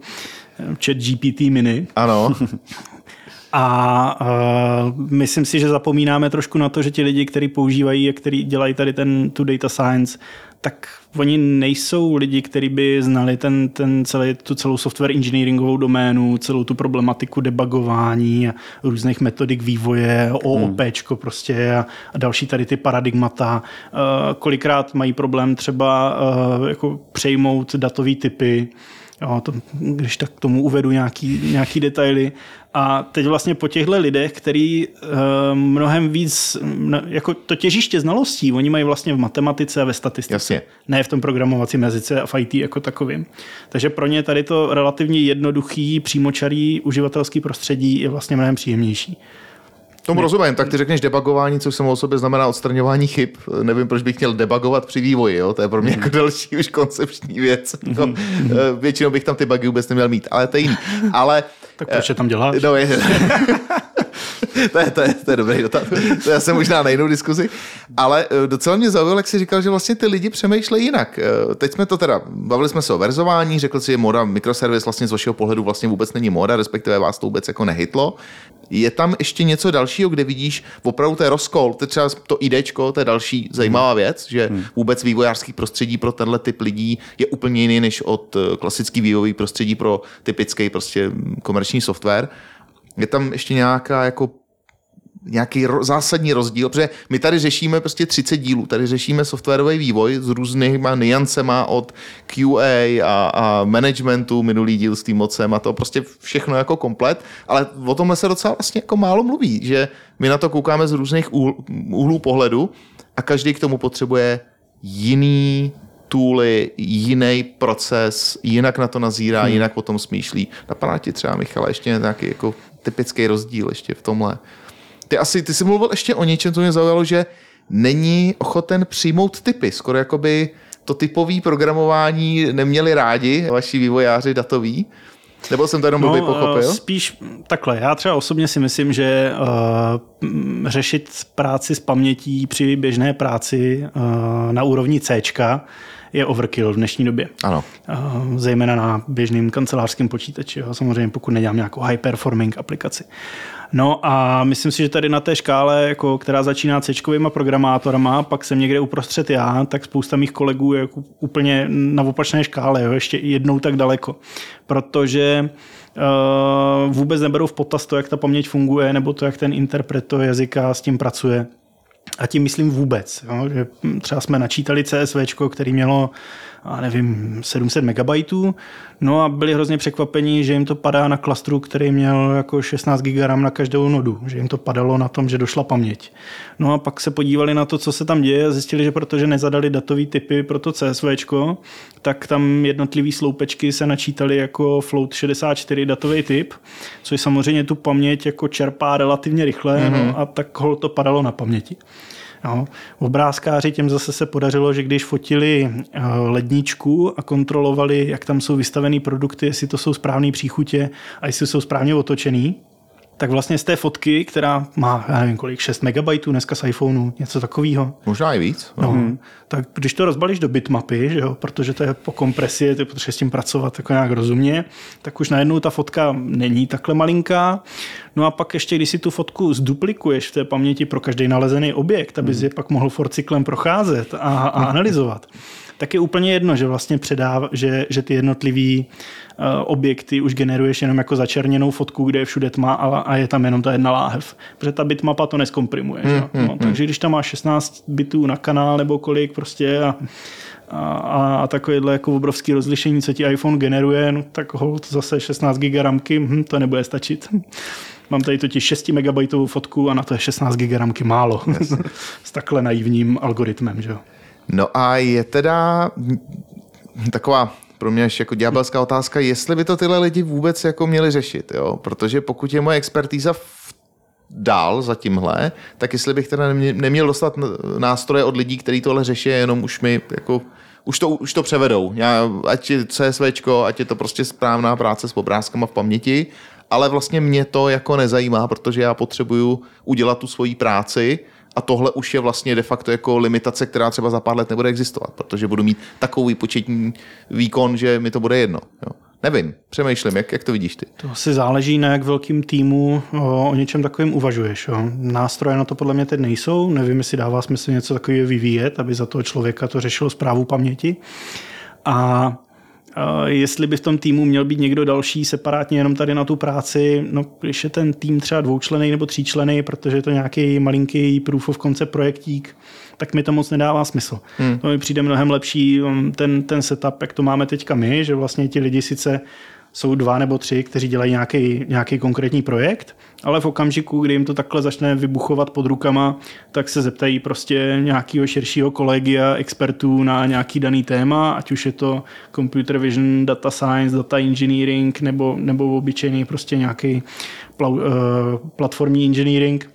chat GPT mini. Ano, A uh, myslím si, že zapomínáme trošku na to, že ti lidi, kteří používají a kteří dělají tady ten tu data science, tak oni nejsou lidi, kteří by znali ten, ten celý, tu celou software engineeringovou doménu, celou tu problematiku debugování a různých metodik vývoje, OOPčko prostě a, a další tady ty paradigmata. Uh, kolikrát mají problém třeba uh, jako přejmout datové typy, Jo, to, když tak k tomu uvedu nějaký, nějaký detaily. A teď vlastně po těchto lidech, který uh, mnohem víc, jako to těžiště znalostí, oni mají vlastně v matematice a ve statistice. Jasně. Ne v tom programovacím jazyce a v IT jako takovým. Takže pro ně tady to relativně jednoduchý, přímočarý uživatelský prostředí je vlastně mnohem příjemnější. Tomu rozumím, tak ty řekneš debugování, což samo o sobě znamená odstraňování chyb. Nevím, proč bych měl debugovat při vývoji, jo? to je pro mě jako další už koncepční věc. No, eh, většinou bych tam ty bugy vůbec neměl mít, ale to je jiný. Ale Tak proč je tam děláš? No, je, to, je, to, je, to je dobrý dotaz. To je asi možná na jinou diskuzi. Ale eh, docela mě zaujalo, jak jsi říkal, že vlastně ty lidi přemýšlejí jinak. Eh, Teď jsme to teda, bavili jsme se o verzování, řekl si, že moda mikroservis vlastně z vašeho pohledu vlastně vůbec není moda, respektive vás to vůbec jako nehytlo. Je tam ještě něco dalšího, kde vidíš opravdu je rozkol, to je třeba to IDčko, to je další zajímavá věc, že vůbec vývojářský prostředí pro tenhle typ lidí je úplně jiný než od eh, klasický vývojový prostředí pro typický prostě komerční software. Je tam ještě nějaká jako nějaký ro- zásadní rozdíl, protože my tady řešíme prostě 30 dílů, tady řešíme softwarový vývoj s různýma niancema od QA a, a managementu, minulý díl s tím mocem a to prostě všechno jako komplet, ale o tomhle se docela vlastně jako málo mluví, že my na to koukáme z různých úhl, úhlů pohledu a každý k tomu potřebuje jiný tooly, jiný proces, jinak na to nazírá, hmm. jinak o tom smýšlí. Napadá ti třeba, Michale, ještě nějaký jako typický rozdíl ještě v tomhle? Ty asi, ty jsi mluvil ještě o něčem, co mě zaujalo, že není ochoten přijmout typy, skoro jakoby to typové programování neměli rádi vaši vývojáři datoví? Nebo jsem to jenom pochopil? eh, Spíš takhle. Já třeba osobně si myslím, že uh, řešit práci s pamětí při běžné práci uh, na úrovni C je overkill v dnešní době. Ano. Uh, zejména na běžným kancelářském počítači. Jo. Samozřejmě pokud nedělám nějakou high performing aplikaci. No a myslím si, že tady na té škále, jako, která začíná c programátorama, pak jsem někde uprostřed já, tak spousta mých kolegů je jako úplně na opačné škále, jo, ještě jednou tak daleko. Protože uh, vůbec neberou v potaz to, jak ta paměť funguje, nebo to, jak ten interpret toho jazyka s tím pracuje. A tím myslím vůbec. Jo? Že třeba jsme načítali CSV, který mělo a nevím, 700 megabajtů, no a byli hrozně překvapení, že jim to padá na klastru, který měl jako 16 GB RAM na každou nodu, že jim to padalo na tom, že došla paměť. No a pak se podívali na to, co se tam děje a zjistili, že protože nezadali datový typy pro to CSV, tak tam jednotlivý sloupečky se načítaly jako float 64 datový typ, což samozřejmě tu paměť jako čerpá relativně rychle mm-hmm. no, a tak ho to padalo na paměti. No. Obrázkáři těm zase se podařilo, že když fotili eh, ledničku a kontrolovali, jak tam jsou vystavený produkty, jestli to jsou správné příchutě a jestli jsou správně otočený, tak vlastně z té fotky, která má, já nevím kolik, 6 MB dneska z iPhoneu, něco takového. Možná i víc. No, mm. tak když to rozbalíš do bitmapy, že jo, protože to je po kompresi, ty potřebuješ s tím pracovat jako nějak rozumně, tak už najednou ta fotka není takhle malinká. No a pak ještě, když si tu fotku zduplikuješ v té paměti pro každý nalezený objekt, aby mm. je pak mohl forcyklem procházet a, a analyzovat, tak je úplně jedno, že vlastně předává, že, že ty jednotlivý uh, objekty už generuješ jenom jako začerněnou fotku, kde je všude tma a, a je tam jenom ta jedna láhev. Protože ta bitmapa to neskomprimuje. Mm, mm, no, mm. Takže když tam máš 16 bitů na kanál nebo kolik prostě a, a, a takovéhle jako obrovské rozlišení, co ti iPhone generuje, no, tak hold zase 16 GB ramky, hm, to nebude stačit. Mám tady totiž 6 MB fotku a na to je 16 GB ramky málo. Yes. S takhle naivním algoritmem. Že? No a je teda taková pro mě ještě jako ďábelská otázka, jestli by to tyhle lidi vůbec jako měli řešit, jo? protože pokud je moje expertíza v dál za tímhle, tak jestli bych teda neměl dostat nástroje od lidí, kteří tohle řeší, jenom už mi jako už to, už to převedou. Já, ať je CSVčko, ať je to prostě správná práce s obrázkama v paměti, ale vlastně mě to jako nezajímá, protože já potřebuju udělat tu svoji práci a tohle už je vlastně de facto jako limitace, která třeba za pár let nebude existovat, protože budu mít takový početní výkon, že mi to bude jedno. Jo. Nevím, přemýšlím, jak, jak to vidíš ty? To asi záleží na jak velkým týmu o, o něčem takovém uvažuješ. Jo. Nástroje na to podle mě teď nejsou, nevím, jestli dává smysl něco takového vyvíjet, aby za toho člověka to řešilo zprávu paměti. A jestli by v tom týmu měl být někdo další separátně jenom tady na tu práci, no když je ten tým třeba dvoučlený nebo tříčlený, protože je to nějaký malinký proof of concept projektík, tak mi to moc nedává smysl. Hmm. To mi přijde mnohem lepší um, ten, ten setup, jak to máme teďka my, že vlastně ti lidi sice jsou dva nebo tři, kteří dělají nějaký, nějaký konkrétní projekt, ale v okamžiku, kdy jim to takhle začne vybuchovat pod rukama, tak se zeptají prostě nějakého širšího kolegia expertů na nějaký daný téma, ať už je to computer vision, data science, data engineering nebo, nebo obyčejný prostě nějaký uh, platformní engineering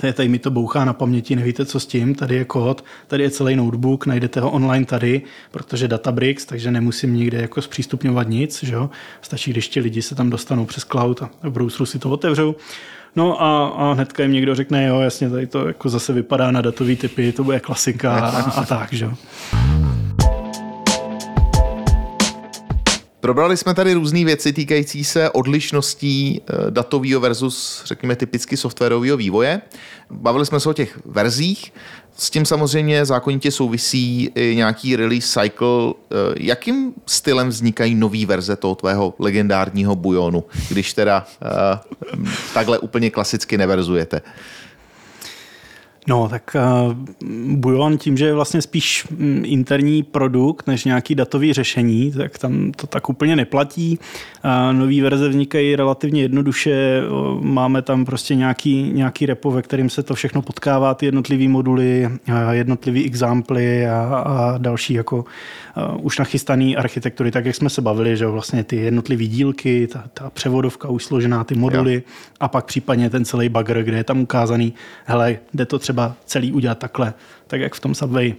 Tady, mi to bouchá na paměti, nevíte, co s tím, tady je kód, tady je celý notebook, najdete ho online tady, protože Databricks, takže nemusím nikde jako zpřístupňovat nic, že jo? stačí, když ti lidi se tam dostanou přes cloud a v browseru si to otevřou. No a, a hnedka jim někdo řekne, jo, jasně, tady to jako zase vypadá na datový typy, to bude klasika a, a tak, že jo. Probrali jsme tady různé věci týkající se odlišností eh, datového versus, řekněme, typicky softwarového vývoje. Bavili jsme se o těch verzích. S tím samozřejmě zákonitě souvisí i nějaký release cycle. Eh, jakým stylem vznikají nové verze toho tvého legendárního bujonu, když teda uh, takhle úplně klasicky neverzujete? No, tak uh, Bujon tím, že je vlastně spíš mm, interní produkt než nějaký datový řešení, tak tam to tak úplně neplatí. Uh, Nové verze vznikají relativně jednoduše, uh, máme tam prostě nějaký, nějaký repo, ve kterým se to všechno potkává, ty jednotlivé moduly, uh, jednotlivé examply a, a další jako uh, už nachystané architektury, tak jak jsme se bavili, že vlastně ty jednotlivé dílky, ta, ta převodovka už složená, ty moduly jo. a pak případně ten celý bugger, kde je tam ukázaný, hele, jde to třeba třeba celý udělat takhle, tak jak v tom Subway.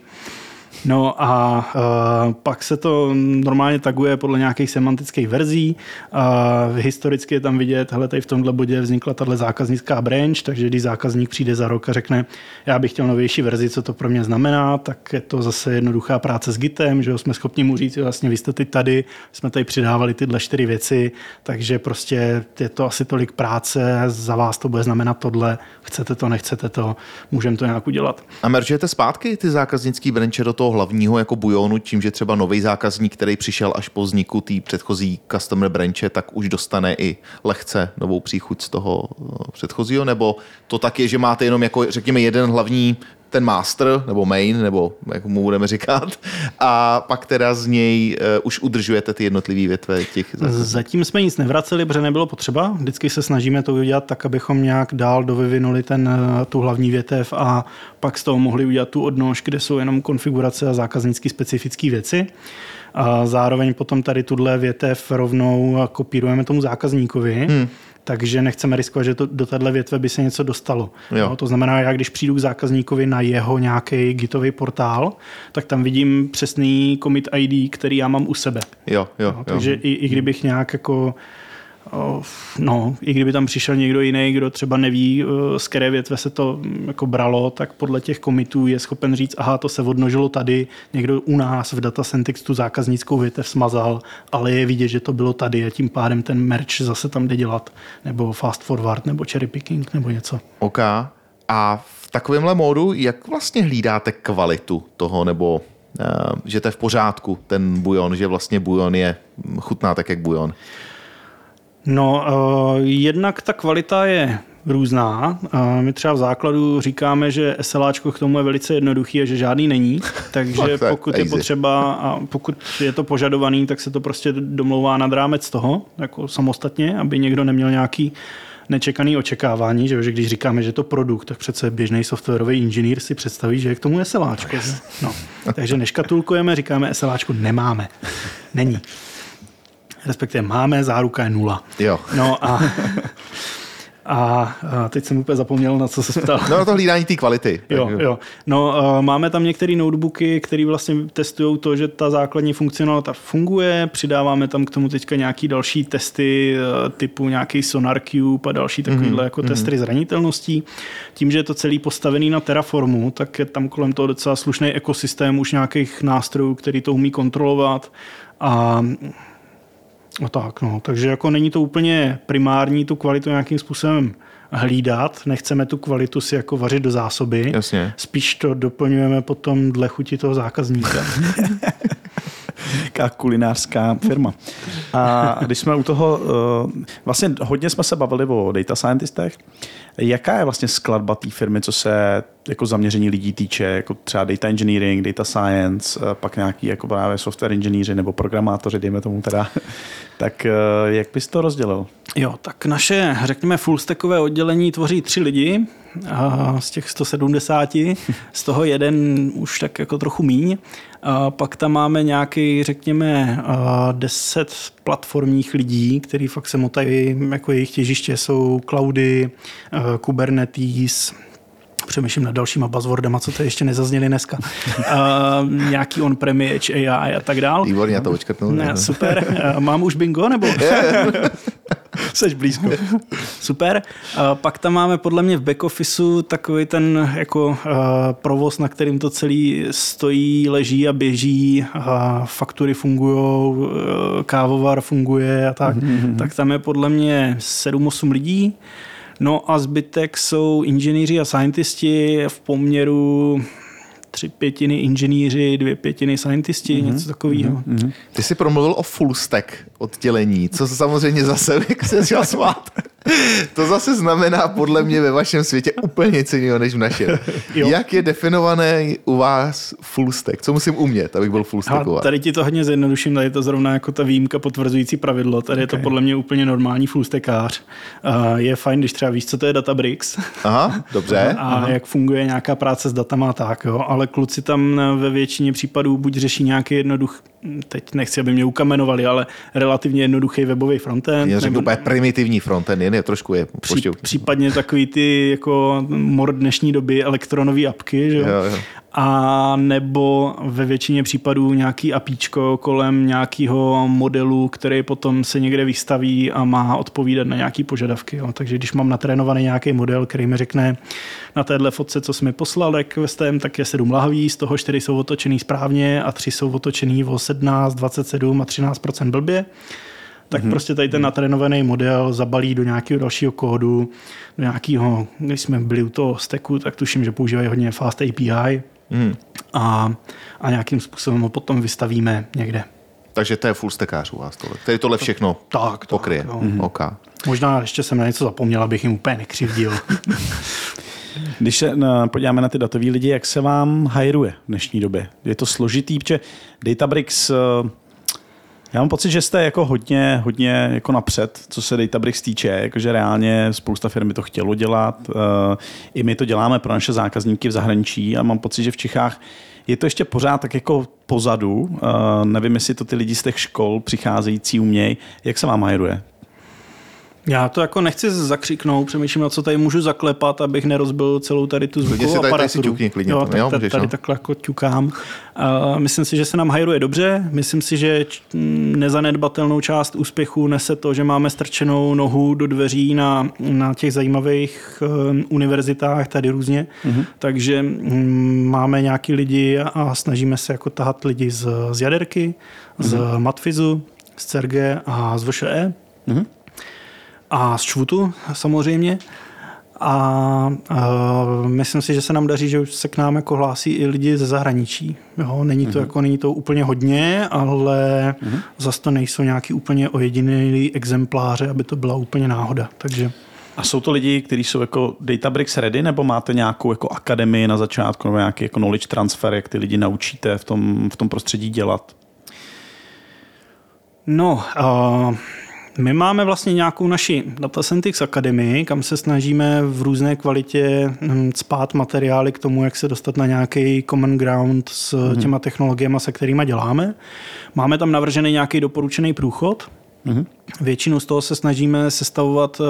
No a uh, pak se to normálně taguje podle nějakých semantických verzí. Uh, historicky je tam vidět, hele, tady v tomhle bodě vznikla tahle zákaznická branch, takže když zákazník přijde za rok a řekne, já bych chtěl novější verzi, co to pro mě znamená, tak je to zase jednoduchá práce s Gitem, že jo, jsme schopni mu říct, vlastně vy jste teď tady, jsme tady přidávali tyhle čtyři věci, takže prostě je to asi tolik práce, za vás to bude znamenat tohle, chcete to, nechcete to, můžeme to nějak udělat. A meržujete zpátky ty zákaznický branche do toho hlavního jako bujonu, tím, že třeba nový zákazník, který přišel až po vzniku té předchozí customer branche, tak už dostane i lehce novou příchuť z toho eh, předchozího, nebo to tak je, že máte jenom jako, řekněme, jeden hlavní ten master, nebo main, nebo jak mu budeme říkat, a pak teda z něj uh, už udržujete ty jednotlivé větve těch zákazníků. Zatím jsme nic nevraceli, protože nebylo potřeba. Vždycky se snažíme to udělat tak, abychom nějak dál dovyvinuli ten, eh, tu hlavní větev a pak z toho mohli udělat tu odnož, kde jsou jenom konfigurace a zákaznické specifické věci. A zároveň potom tady tuhle větev rovnou kopírujeme tomu zákazníkovi. Hmm takže nechceme riskovat, že to, do téhle větve by se něco dostalo. Jo. No, to znamená, já když přijdu k zákazníkovi na jeho nějaký gitový portál, tak tam vidím přesný commit ID, který já mám u sebe. Jo, jo, no, takže i, i kdybych nějak jako No, i kdyby tam přišel někdo jiný, kdo třeba neví, eh, z které větve se to mm, jako bralo, tak podle těch komitů je schopen říct, aha, to se odnožilo tady, někdo u nás v Datacentix tu zákaznickou větev smazal, ale je vidět, že to bylo tady a tím pádem ten merch zase tam jde dělat, nebo fast forward, nebo cherry picking, nebo něco. OK. A v takovémhle módu, jak vlastně hlídáte kvalitu toho, nebo uh, že to je v pořádku, ten bujon, že vlastně bujon je chutná tak, jak bujon? No, uh, jednak ta kvalita je různá. Uh, my třeba v základu říkáme, že SLAčko k tomu je velice jednoduchý a že žádný není, takže pokud je potřeba a pokud je to požadovaný, tak se to prostě domlouvá nad rámec toho, jako samostatně, aby někdo neměl nějaký nečekaný očekávání, že, že když říkáme, že to produkt, tak přece běžný softwarový inženýr si představí, že je k tomu SLAčko. No. Takže neškatulkujeme, říkáme SLAčko nemáme. Není respektive máme, záruka je nula. Jo. No a, a, a teď jsem úplně zapomněl, na co se ptal. No to hlídání té kvality. Jo, jo. No, máme tam některé notebooky, které vlastně testují to, že ta základní funkcionalita funguje, přidáváme tam k tomu teďka nějaký další testy e, typu nějaký Sonar Cube a další takovýhle mm-hmm. jako mm-hmm. testy zranitelností. Tím, že je to celý postavený na Terraformu, tak je tam kolem toho docela slušný ekosystém už nějakých nástrojů, který to umí kontrolovat a No tak, no. Takže jako není to úplně primární tu kvalitu nějakým způsobem hlídat. Nechceme tu kvalitu si jako vařit do zásoby. Jasně. Spíš to doplňujeme potom dle chuti toho zákazníka. Kulinářská firma. A když jsme u toho, eh, vlastně hodně jsme se bavili o data scientistech. Jaká je vlastně skladba té firmy, co se jako zaměření lidí týče, jako třeba data engineering, data science, eh, pak nějaký jako právě software inženýři nebo programátoři, dejme tomu teda. tak eh, jak bys to rozdělil? Jo, tak naše, řekněme, fullstackové oddělení tvoří tři lidi a z těch 170, z toho jeden už tak jako trochu míň. A pak tam máme nějaký, řekněme, 10 platformních lidí, který fakt se motají, jako jejich těžiště jsou cloudy, Kubernetes, přemýšlím nad dalšíma buzzwordama, co to ještě nezazněli dneska. Uh, nějaký on-premise, AI a tak dál. Výborně, to očkrtnul. Ne, super. Uh, mám už bingo, nebo? Seš blízko. Super. Uh, pak tam máme podle mě v back officeu takový ten jako uh, provoz, na kterým to celý stojí, leží a běží, uh, faktury fungují, uh, kávovar funguje a tak. Mm-hmm. Tak tam je podle mě 7-8 lidí. No a zbytek jsou inženýři a scientisti v poměru tři pětiny inženýři, dvě pětiny scientisti, mm-hmm. něco takového. Mm-hmm. Ty jsi promluvil o full stack oddělení, co se samozřejmě zase, jak se smát. To zase znamená podle mě ve vašem světě úplně nic jiného než v našem. Jak je definované u vás full stack? Co musím umět, abych byl full stack? Tady ti to hodně zjednoduším, tady je to zrovna jako ta výjimka potvrzující pravidlo. Tady okay. je to podle mě úplně normální full stackář. Uh, je fajn, když třeba víš, co to je Databricks. Aha, dobře. A Aha. jak funguje nějaká práce s datama tak, jo. Ale kluci tam ve většině případů buď řeší nějaký jednoduch, teď nechci, aby mě ukamenovali, ale relativně jednoduchý webový frontend. Já řeknu úplně primitivní frontend, jen je trošku je. Pří, případně takový ty jako mor dnešní doby elektronové apky, že jo? Jo, jo. A nebo ve většině případů nějaký apíčko kolem nějakého modelu, který potom se někde vystaví a má odpovídat na nějaké požadavky. Jo. Takže když mám natrénovaný nějaký model, který mi řekne na téhle fotce, co jsi mi poslal, jak tak je 7 lahví, z toho 4 jsou otočený správně a 3 jsou otočený o 17, 27 a 13% blbě, tak mm-hmm. prostě tady ten natrénovaný model zabalí do nějakého dalšího kódu, do nějakého, když jsme byli u toho steku, tak tuším, že používají hodně Fast API mm. a, a nějakým způsobem ho potom vystavíme někde. Takže to je full stackář u vás tohle. Tady tohle všechno tak, pokryje. Tak, mm-hmm. okay. Možná ještě jsem na něco zapomněl, abych jim úplně nekřivdil. Když se podíváme na ty datové lidi, jak se vám hajruje v dnešní době? Je to složitý, protože Databricks eh, já mám pocit, že jste jako hodně, hodně jako napřed, co se Databricks týče, jakože reálně spousta firmy to chtělo dělat. Eh, I my to děláme pro naše zákazníky v zahraničí a mám pocit, že v Čechách je to ještě pořád tak jako pozadu. Eh, nevím, jestli to ty lidi z těch škol přicházející umějí. Jak se vám hajruje? Já to jako nechci zakřiknout, přemýšlím, na co tady můžu zaklepat, abych nerozbil celou tady tu zvukovou tady, aparaturu. Tady si klidně, jo, tak, jo, tady, můžeš, tady no? takhle jako ťukám. Uh, myslím si, že se nám hajruje dobře. Myslím si, že nezanedbatelnou část úspěchu nese to, že máme strčenou nohu do dveří na, na těch zajímavých uh, univerzitách tady různě. Mm-hmm. Takže um, máme nějaký lidi a snažíme se jako tahat lidi z, z jaderky, mm-hmm. z Matfizu, z CERGE a z VŠE. Mm-hmm a z Čvutu samozřejmě. A, a myslím si, že se nám daří, že už se k nám jako hlásí i lidi ze zahraničí. Jo, není to mm-hmm. jako není to úplně hodně, ale mm-hmm. zase to nejsou nějaký úplně ojedinělý exempláře, aby to byla úplně náhoda. Takže a jsou to lidi, kteří jsou jako Databricks ready, nebo máte nějakou jako akademii na začátku, nebo nějaký jako knowledge transfer, jak ty lidi naučíte v tom, v tom prostředí dělat? No, uh, my máme vlastně nějakou naši Data Scientix Academy, kam se snažíme v různé kvalitě hm, spát materiály k tomu, jak se dostat na nějaký common ground s mm-hmm. těma technologiemi, se kterými děláme. Máme tam navržený nějaký doporučený průchod, Mm-hmm. Většinu z toho se snažíme sestavovat eh,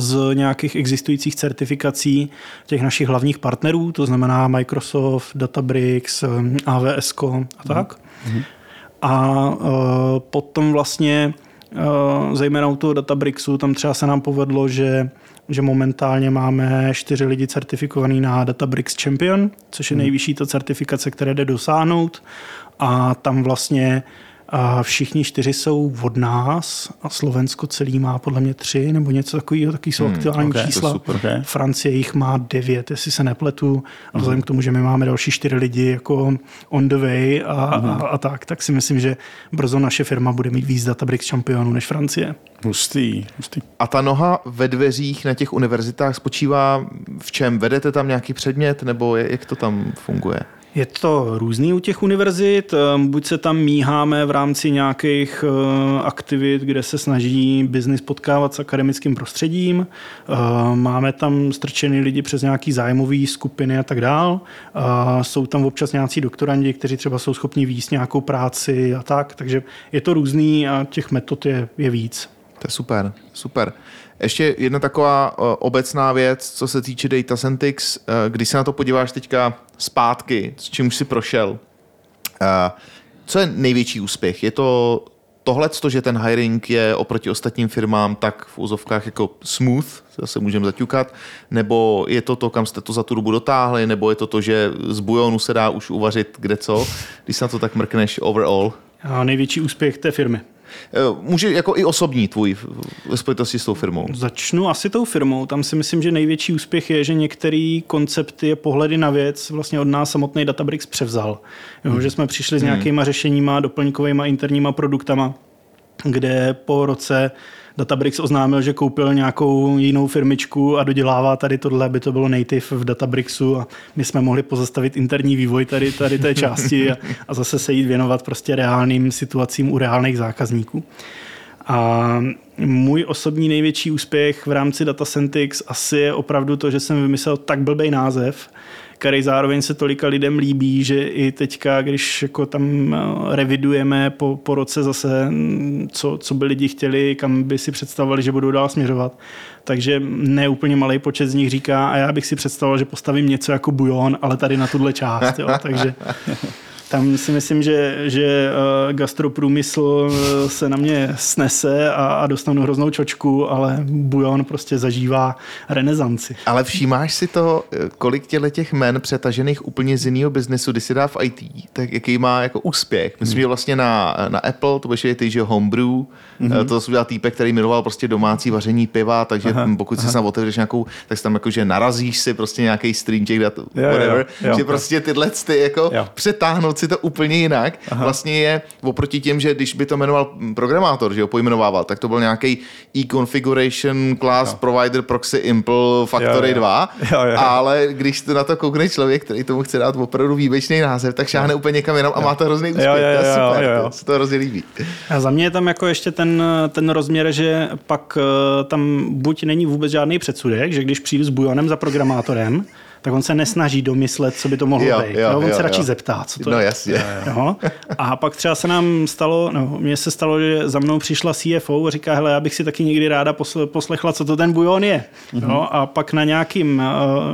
z nějakých existujících certifikací těch našich hlavních partnerů, to znamená Microsoft, Databricks, AWS a tak. Mm-hmm. A uh, potom vlastně Eh, zejména u toho Databricksu, tam třeba se nám povedlo, že že momentálně máme čtyři lidi certifikovaný na Databricks Champion, což je mhm. nejvyšší ta certifikace, které jde dosáhnout. A tam vlastně a všichni čtyři jsou od nás a Slovensko celý má podle mě tři nebo něco takového, taky jsou hmm, aktuální okay, čísla. Super, okay. Francie jich má devět, jestli se nepletu. A vzhledem hmm. k tomu, že my máme další čtyři lidi jako on the way a, hmm. a, a tak, tak si myslím, že brzo naše firma bude mít víc Databricks šampionů než Francie. Hustý, hustý. A ta noha ve dveřích na těch univerzitách spočívá v čem? Vedete tam nějaký předmět nebo jak to tam funguje? Je to různý u těch univerzit, ehm, buď se tam míháme v rámci nějakých eh, aktivit, kde se snaží biznis potkávat s akademickým prostředím, ehm, máme tam strčený lidi přes nějaký zájmový skupiny a tak dál, jsou tam občas nějací doktorandi, kteří třeba jsou schopni výjist nějakou práci a tak, takže je to různý a těch metod je, je víc. To je super, super. Ještě jedna taková uh, obecná věc, co se týče Data Centix, uh, když se na to podíváš teďka zpátky, s čím si prošel, uh, co je největší úspěch? Je to tohle, že ten hiring je oproti ostatním firmám tak v úzovkách jako smooth, zase můžeme zaťukat, nebo je to to, kam jste to za tu dobu dotáhli, nebo je to to, že z bujonu se dá už uvařit kde co, když se na to tak mrkneš overall? A největší úspěch té firmy. Eh, může jako i osobní tvůj ve spojitosti s tou firmou. Začnu asi tou firmou. Tam si myslím, že největší úspěch je, že některé koncepty a pohledy na věc vlastně od nás samotný Databricks převzal. Jo, hmm. Že jsme přišli s hmm. nějakýma řešeníma, doplňkovými interníma produktama, kde po roce Databricks oznámil, že koupil nějakou jinou firmičku a dodělává tady tohle, aby to bylo native v Databricksu a my jsme mohli pozastavit interní vývoj tady, tady té části a, a zase se jít věnovat prostě reálným situacím u reálných zákazníků. A můj osobní největší úspěch v rámci Datacentix asi je opravdu to, že jsem vymyslel tak blbý název, který zároveň se tolika lidem líbí, že i teďka, když jako tam eh, revidujeme po, po roce zase, mm, co, co by lidi chtěli, kam by si představovali, že budou dál směřovat. Takže ne úplně malý počet z nich říká, a já bych si představoval, že postavím něco jako bujon, ale tady na tuhle část. Jo. Takže tam si myslím, že, že uh, gastroprůmysl eh, se na mě snese a, a dostanu hroznou čočku, ale bujon prostě zažívá renesanci. Ale všímáš si to, kolik těle těch men přetažených úplně z jiného biznesu, když si dá v IT, tak jaký má jako úspěch? Myslím, že vlastně na, na Apple, to bude ty, že Homebrew, mm-hmm. to udělal týpek, který miloval prostě domácí vaření piva, takže aha, pokud aha. si tam otevřeš nějakou, tak si tam jakože narazíš si prostě nějaký stream těch dat, whatever, jo, jo, že jo. prostě tyhle ty jako jo. přetáhnout si to úplně jinak. Aha. Vlastně je oproti těm, že když by to jmenoval programátor, že ho pojmenovával, tak to byl nějaký e-configuration class jo. provider proxy impl factory jo, jo. 2, jo, jo. ale když to na to koukne člověk, který tomu chce dát opravdu výjimečný název, tak šáhne jo. úplně někam jinam a má to hrozný úspěch. Jo, jo, jo, to je super, jo, jo. To se to hrozně líbí. A za mě je tam jako ještě ten, ten rozměr, že pak eh, tam buď není vůbec žádný předsudek, že když přijdu s bujonem za programátorem, tak on se nesnaží domyslet, co by to mohlo jo, být. Jo, on jo, se radši jo. zeptá, co to no, je. jasně. Jo. A pak třeba se nám stalo, no, mně se stalo, že za mnou přišla CFO a říká, hele, já bych si taky někdy ráda poslechla, co to ten bujon je. Mm-hmm. Jo. A pak na nějakým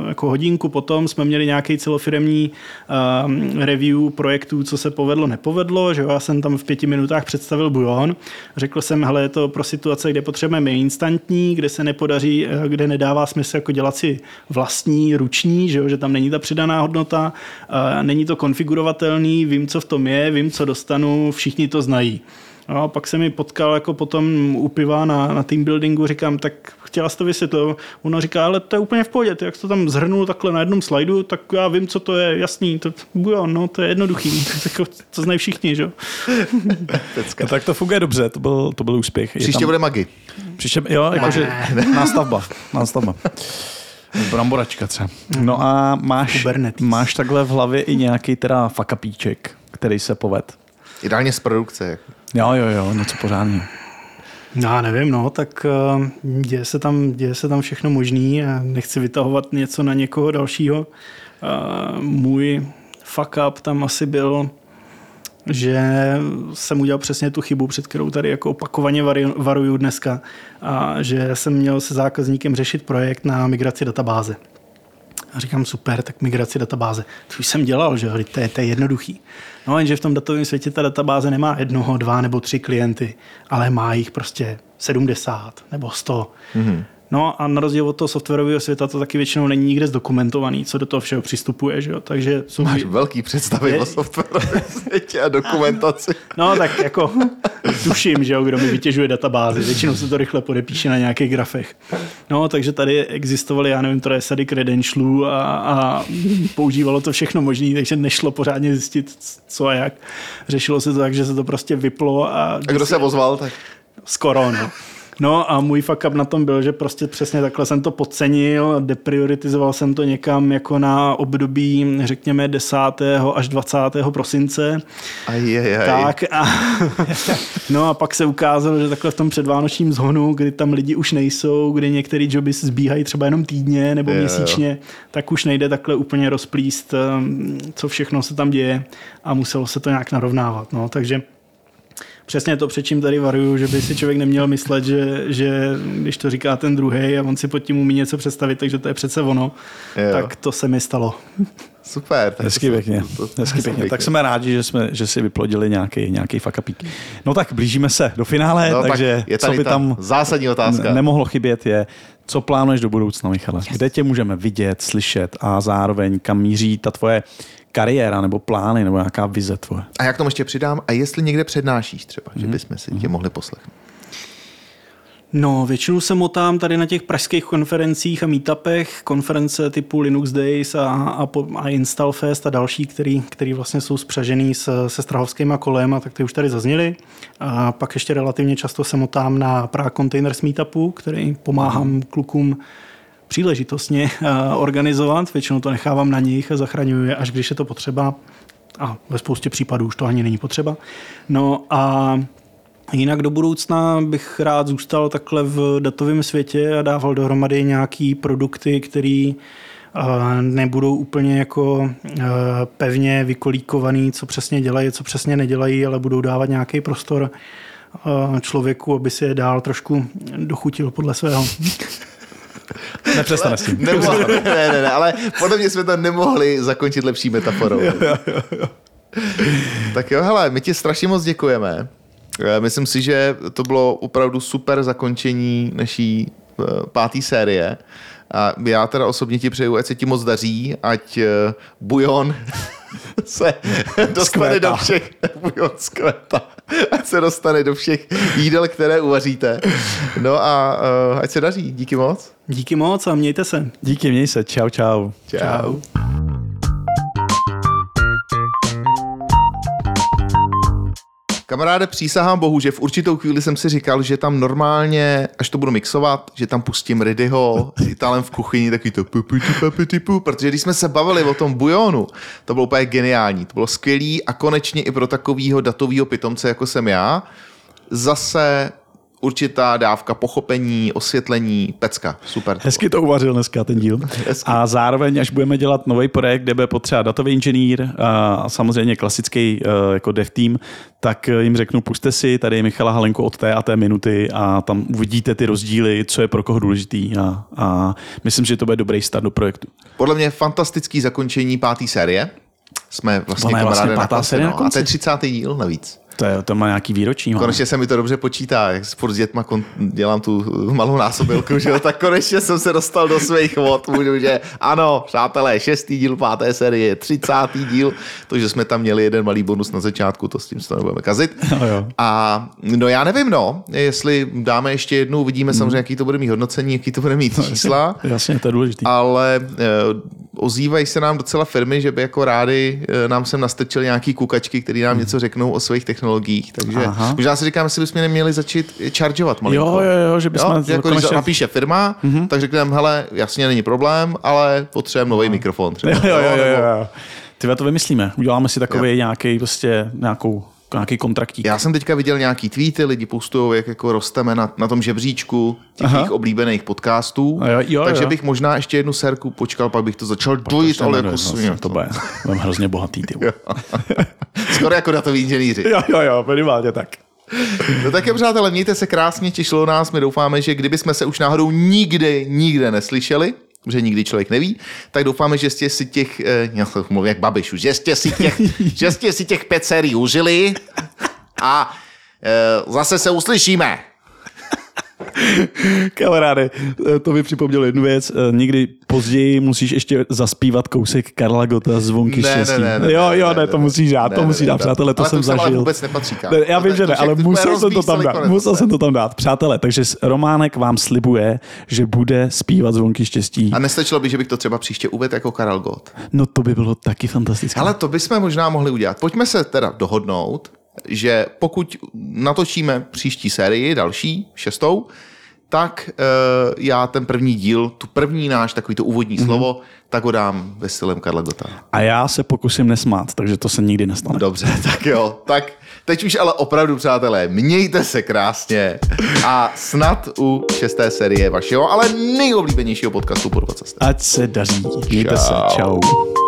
uh, jako hodinku potom jsme měli nějaký celofiremní uh, review projektů, co se povedlo, nepovedlo, že jo. já jsem tam v pěti minutách představil bujon. Řekl jsem, hele, je to pro situace, kde potřebujeme instantní, kde se nepodaří, eh, kde nedává smysl jako dělat si vlastní ruční že, jo, že tam není ta přidaná hodnota, není to konfigurovatelný, vím, co v tom je, vím, co dostanu, všichni to znají. No, a pak se mi potkal jako potom u piva na, na team buildingu, říkám, tak chtěla jsi to vysvětlit. Ona říká, ale to je úplně v pohodě, jak to tam zhrnul takhle na jednom slajdu, tak já vím, co to je, jasný, to, jo, no, to je jednoduchý, to, to znají všichni, že jo. no, tak to funguje dobře, to byl, to byl úspěch. Příště tam... bude magi. Příště, jo, jakože nástavba, nástavba. Bramboračka třeba. No a máš, máš takhle v hlavě i nějaký teda fakapíček, který se poved. Ideálně z produkce. Jo, jo, jo, něco pořádného. No, já nevím, no, tak uh, děje se, tam, děje se tam všechno možný a nechci vytahovat něco na někoho dalšího. Uh, můj fuck up tam asi byl že jsem udělal přesně tu chybu, před kterou tady jako opakovaně varuju dneska, a že jsem měl se zákazníkem řešit projekt na migraci databáze. A říkám, super, tak migraci databáze. To už jsem dělal, že to je, to je jednoduchý. No jenže v tom datovém světě ta databáze nemá jednoho, dva nebo tři klienty, ale má jich prostě 70 nebo 100. Mm-hmm. No a na rozdíl od toho softwarového světa to taky většinou není nikde zdokumentovaný, co do toho všeho přistupuje. Že jo? Takže jsou Máš velký představy je... o softwarovém světě a dokumentaci. No tak jako tuším, že jo, kdo mi vytěžuje databázy. Většinou se to rychle podepíše na nějakých grafech. No takže tady existovaly, já nevím, je sady credentialů a, a používalo to všechno možné, takže nešlo pořádně zjistit, co a jak. Řešilo se to tak, že se to prostě vyplo. A, a kdo se ozval? Tak... Skoro, no. No a můj fuck up na tom byl, že prostě přesně takhle jsem to podcenil, deprioritizoval jsem to někam jako na období, řekněme, 10. až 20. prosince. Aj, aj, aj. Tak a, no a pak se ukázalo, že takhle v tom předvánočním zhonu, kdy tam lidi už nejsou, kdy některé joby zbíhají třeba jenom týdně nebo je, měsíčně, jo. tak už nejde takhle úplně rozplíst, um, co všechno se tam děje a muselo se to nějak narovnávat. No, takže přesně to, před čím tady varuju, že by si člověk neměl myslet, že, že když to říká ten druhý a on si pod tím umí něco představit, takže to je přece ono, jo. tak to se mi stalo. Super. Tak Hezky pěkně. To, to, Hezky pěkně. Tak jsme rádi, že, jsme, že si vyplodili nějaký, nějaký fakapík. No tak blížíme se do finále, no, takže tak je co by tam zásadní otázka. nemohlo chybět je, co plánuješ do budoucna, Michale? Yes. Kde tě můžeme vidět, slyšet a zároveň kam míří ta tvoje kariéra nebo plány nebo nějaká vize tvoje. A jak tomu ještě přidám, a jestli někde přednášíš třeba, mm. že mhm. bychom si tě mhm. mohli poslechnout. No, většinou se motám tady na těch pražských konferencích a meetupech, konference typu Linux Days a, a, a Installfest a další, který, který vlastně jsou spřažený se, se strahovskýma kolem a tak ty už tady zazněly. A pak ještě relativně často se motám na Prague Containers Meetupu, který pomáhám klukům příležitostně eh, organizovat. Většinou to nechávám na nich a zachraňuji je, až když je to potřeba. A ve spoustě případů už to ani není potřeba. No a Jinak do budoucna bych rád zůstal takhle v datovém světě a dával dohromady nějaký produkty, který eh, nebudou úplně jako eh, pevně vykolíkovaný, co přesně dělají, co přesně nedělají, ale budou dávat nějaký prostor člověku, aby si je dál trošku dochutil podle svého. Nepřestane s tím. Nemohli, ne, ne, ne, ale podle mě jsme to nemohli zakončit lepší metaforou. tak jo, hele, my ti strašně moc děkujeme. Eh, Myslím si, že to bylo opravdu super zakončení naší eh, páté série. A já teda osobně ti přeju, ať se ti moc daří, ať eh, bujon se dostane Skvétá. do všech, bujon skvěta, ať se dostane do všech jídel, které uvaříte. No a eh, ať se daří, díky moc. Díky moc a mějte se. Díky, měj se. Čau, čau. Čau. Kamaráde, přísahám bohu, že v určitou chvíli jsem si říkal, že tam normálně, až to budu mixovat, že tam pustím Ridyho s Italem v kuchyni, takový to pu, protože když jsme se bavili o tom bujonu, to bylo úplně geniální, to bylo skvělý a konečně i pro takového datového pitomce, jako jsem já, zase určitá dávka pochopení, osvětlení, pecka. Super. Hezky to uvařil dneska ten díl. Hezky. A zároveň, až budeme dělat nový projekt, kde bude potřeba datový inženýr a samozřejmě klasický eh, jako dev team, tak eh, jim řeknu, puste si tady Michala Halenku od té a té minuty a tam uvidíte ty rozdíly, co je pro koho důležitý a, a myslím, že to bude dobrý start do projektu. Podle mě fantastický zakončení páté série. Jsme vlastně Ona je vlastně kamaráde na pátá konci, série na no. A konci? to je 30. díl navíc. To, je, to má nějaký výroční. no. Konečně se mi to dobře počítá, jak sport s dětma kon- dělám tu malou násobilku, že jo, tak konečně jsem se dostal do svých vod, můžu, že ano, přátelé, šestý díl páté série, třicátý díl, to, že jsme tam měli jeden malý bonus na začátku, to s tím se nebudeme kazit. Jo, jo. A no já nevím, no, jestli dáme ještě jednu, uvidíme Hmm. samozřejmě, jaký to bude mít hodnocení, jaký to bude mít čísla. Jasně, to je důležitý. ale eh, ozývají se nám docela firmy, že by jako rádi eh, nám sem nastrčili nějaký kukačky, který nám něco řeknou o svých technologiích, takže. Aha. možná si říkám, jestli bychom neměli začít chargeovat malinko. Jo, jo, jo, že bychom Jo, že jako když konečně- Mhm. napíše firma, tak řekneme, hele, jasně není problém, ale potřebujeme nový mikrofon. Třeba. Jo, jo, jo, jo, nebo- jo. Ty to vymyslíme. Uděláme si takový nějaký, prostě, nějakou, nějaký kontraktík. Já jsem teďka viděl nějaký tweety, lidi postují, jak jako rosteme na, na tom žebříčku těch Aha. jejich oblíbených podcastů. Jo, jo, takže jo. bych možná ještě jednu serku počkal, pak bych to začal dojít, ale jako svině. to bude, hrozně bohatý, ty. Skoro jako datoví inženýři. Jo, jo, jo, minimálně tak. No tak jo, přátelé, mějte se krásně, těšilo nás, my doufáme, že kdyby jsme se už náhodou nikdy, nikde neslyšeli, že nikdy člověk neví, tak doufáme, že jste si těch, eh, já to mluvím jak babiš, že jste si těch, že jste si těch pět sérií užili a eh, zase se uslyšíme. Kamaráde, to mi připomnělo jednu věc. Eh, Někdy později musíš ještě zaspívat kousek Karla Gota zvonky Ne, ne, štěstí. ne, ne, jo, ne, jo, ne, ne, ne, to musíš dát, to musíš dát, přátelé, to Ale jsem to sem ale zažil. vůbec nepatří. Ne, Já vím, že ne, ale musel jsem to tam dát. Musel jsem to tam dát. Přátelé, takže Románek vám slibuje, že bude zpívat zvonky štěstí. A nestačilo by, že bych to třeba příště uvedl jako Karel Gott. No to by bylo taky fantastické. Ale to bychom možná mohli udělat. Pojďme se teda dohodnout, že pokud natočíme příští sérii, další, šestou, tak uh, já ten první díl, tu první náš takový to úvodní mm-hmm. slovo, tak ho dám ve stylem Karla Gota. A já se pokusím nesmát, takže to se nikdy nestane. Dobře, tak jo. Tak teď už ale opravdu, přátelé, mějte se krásně a snad u šesté série vašeho, ale nejoblíbenějšího podcastu po 20. Ať se daří. Mějte se. Čau. Čau.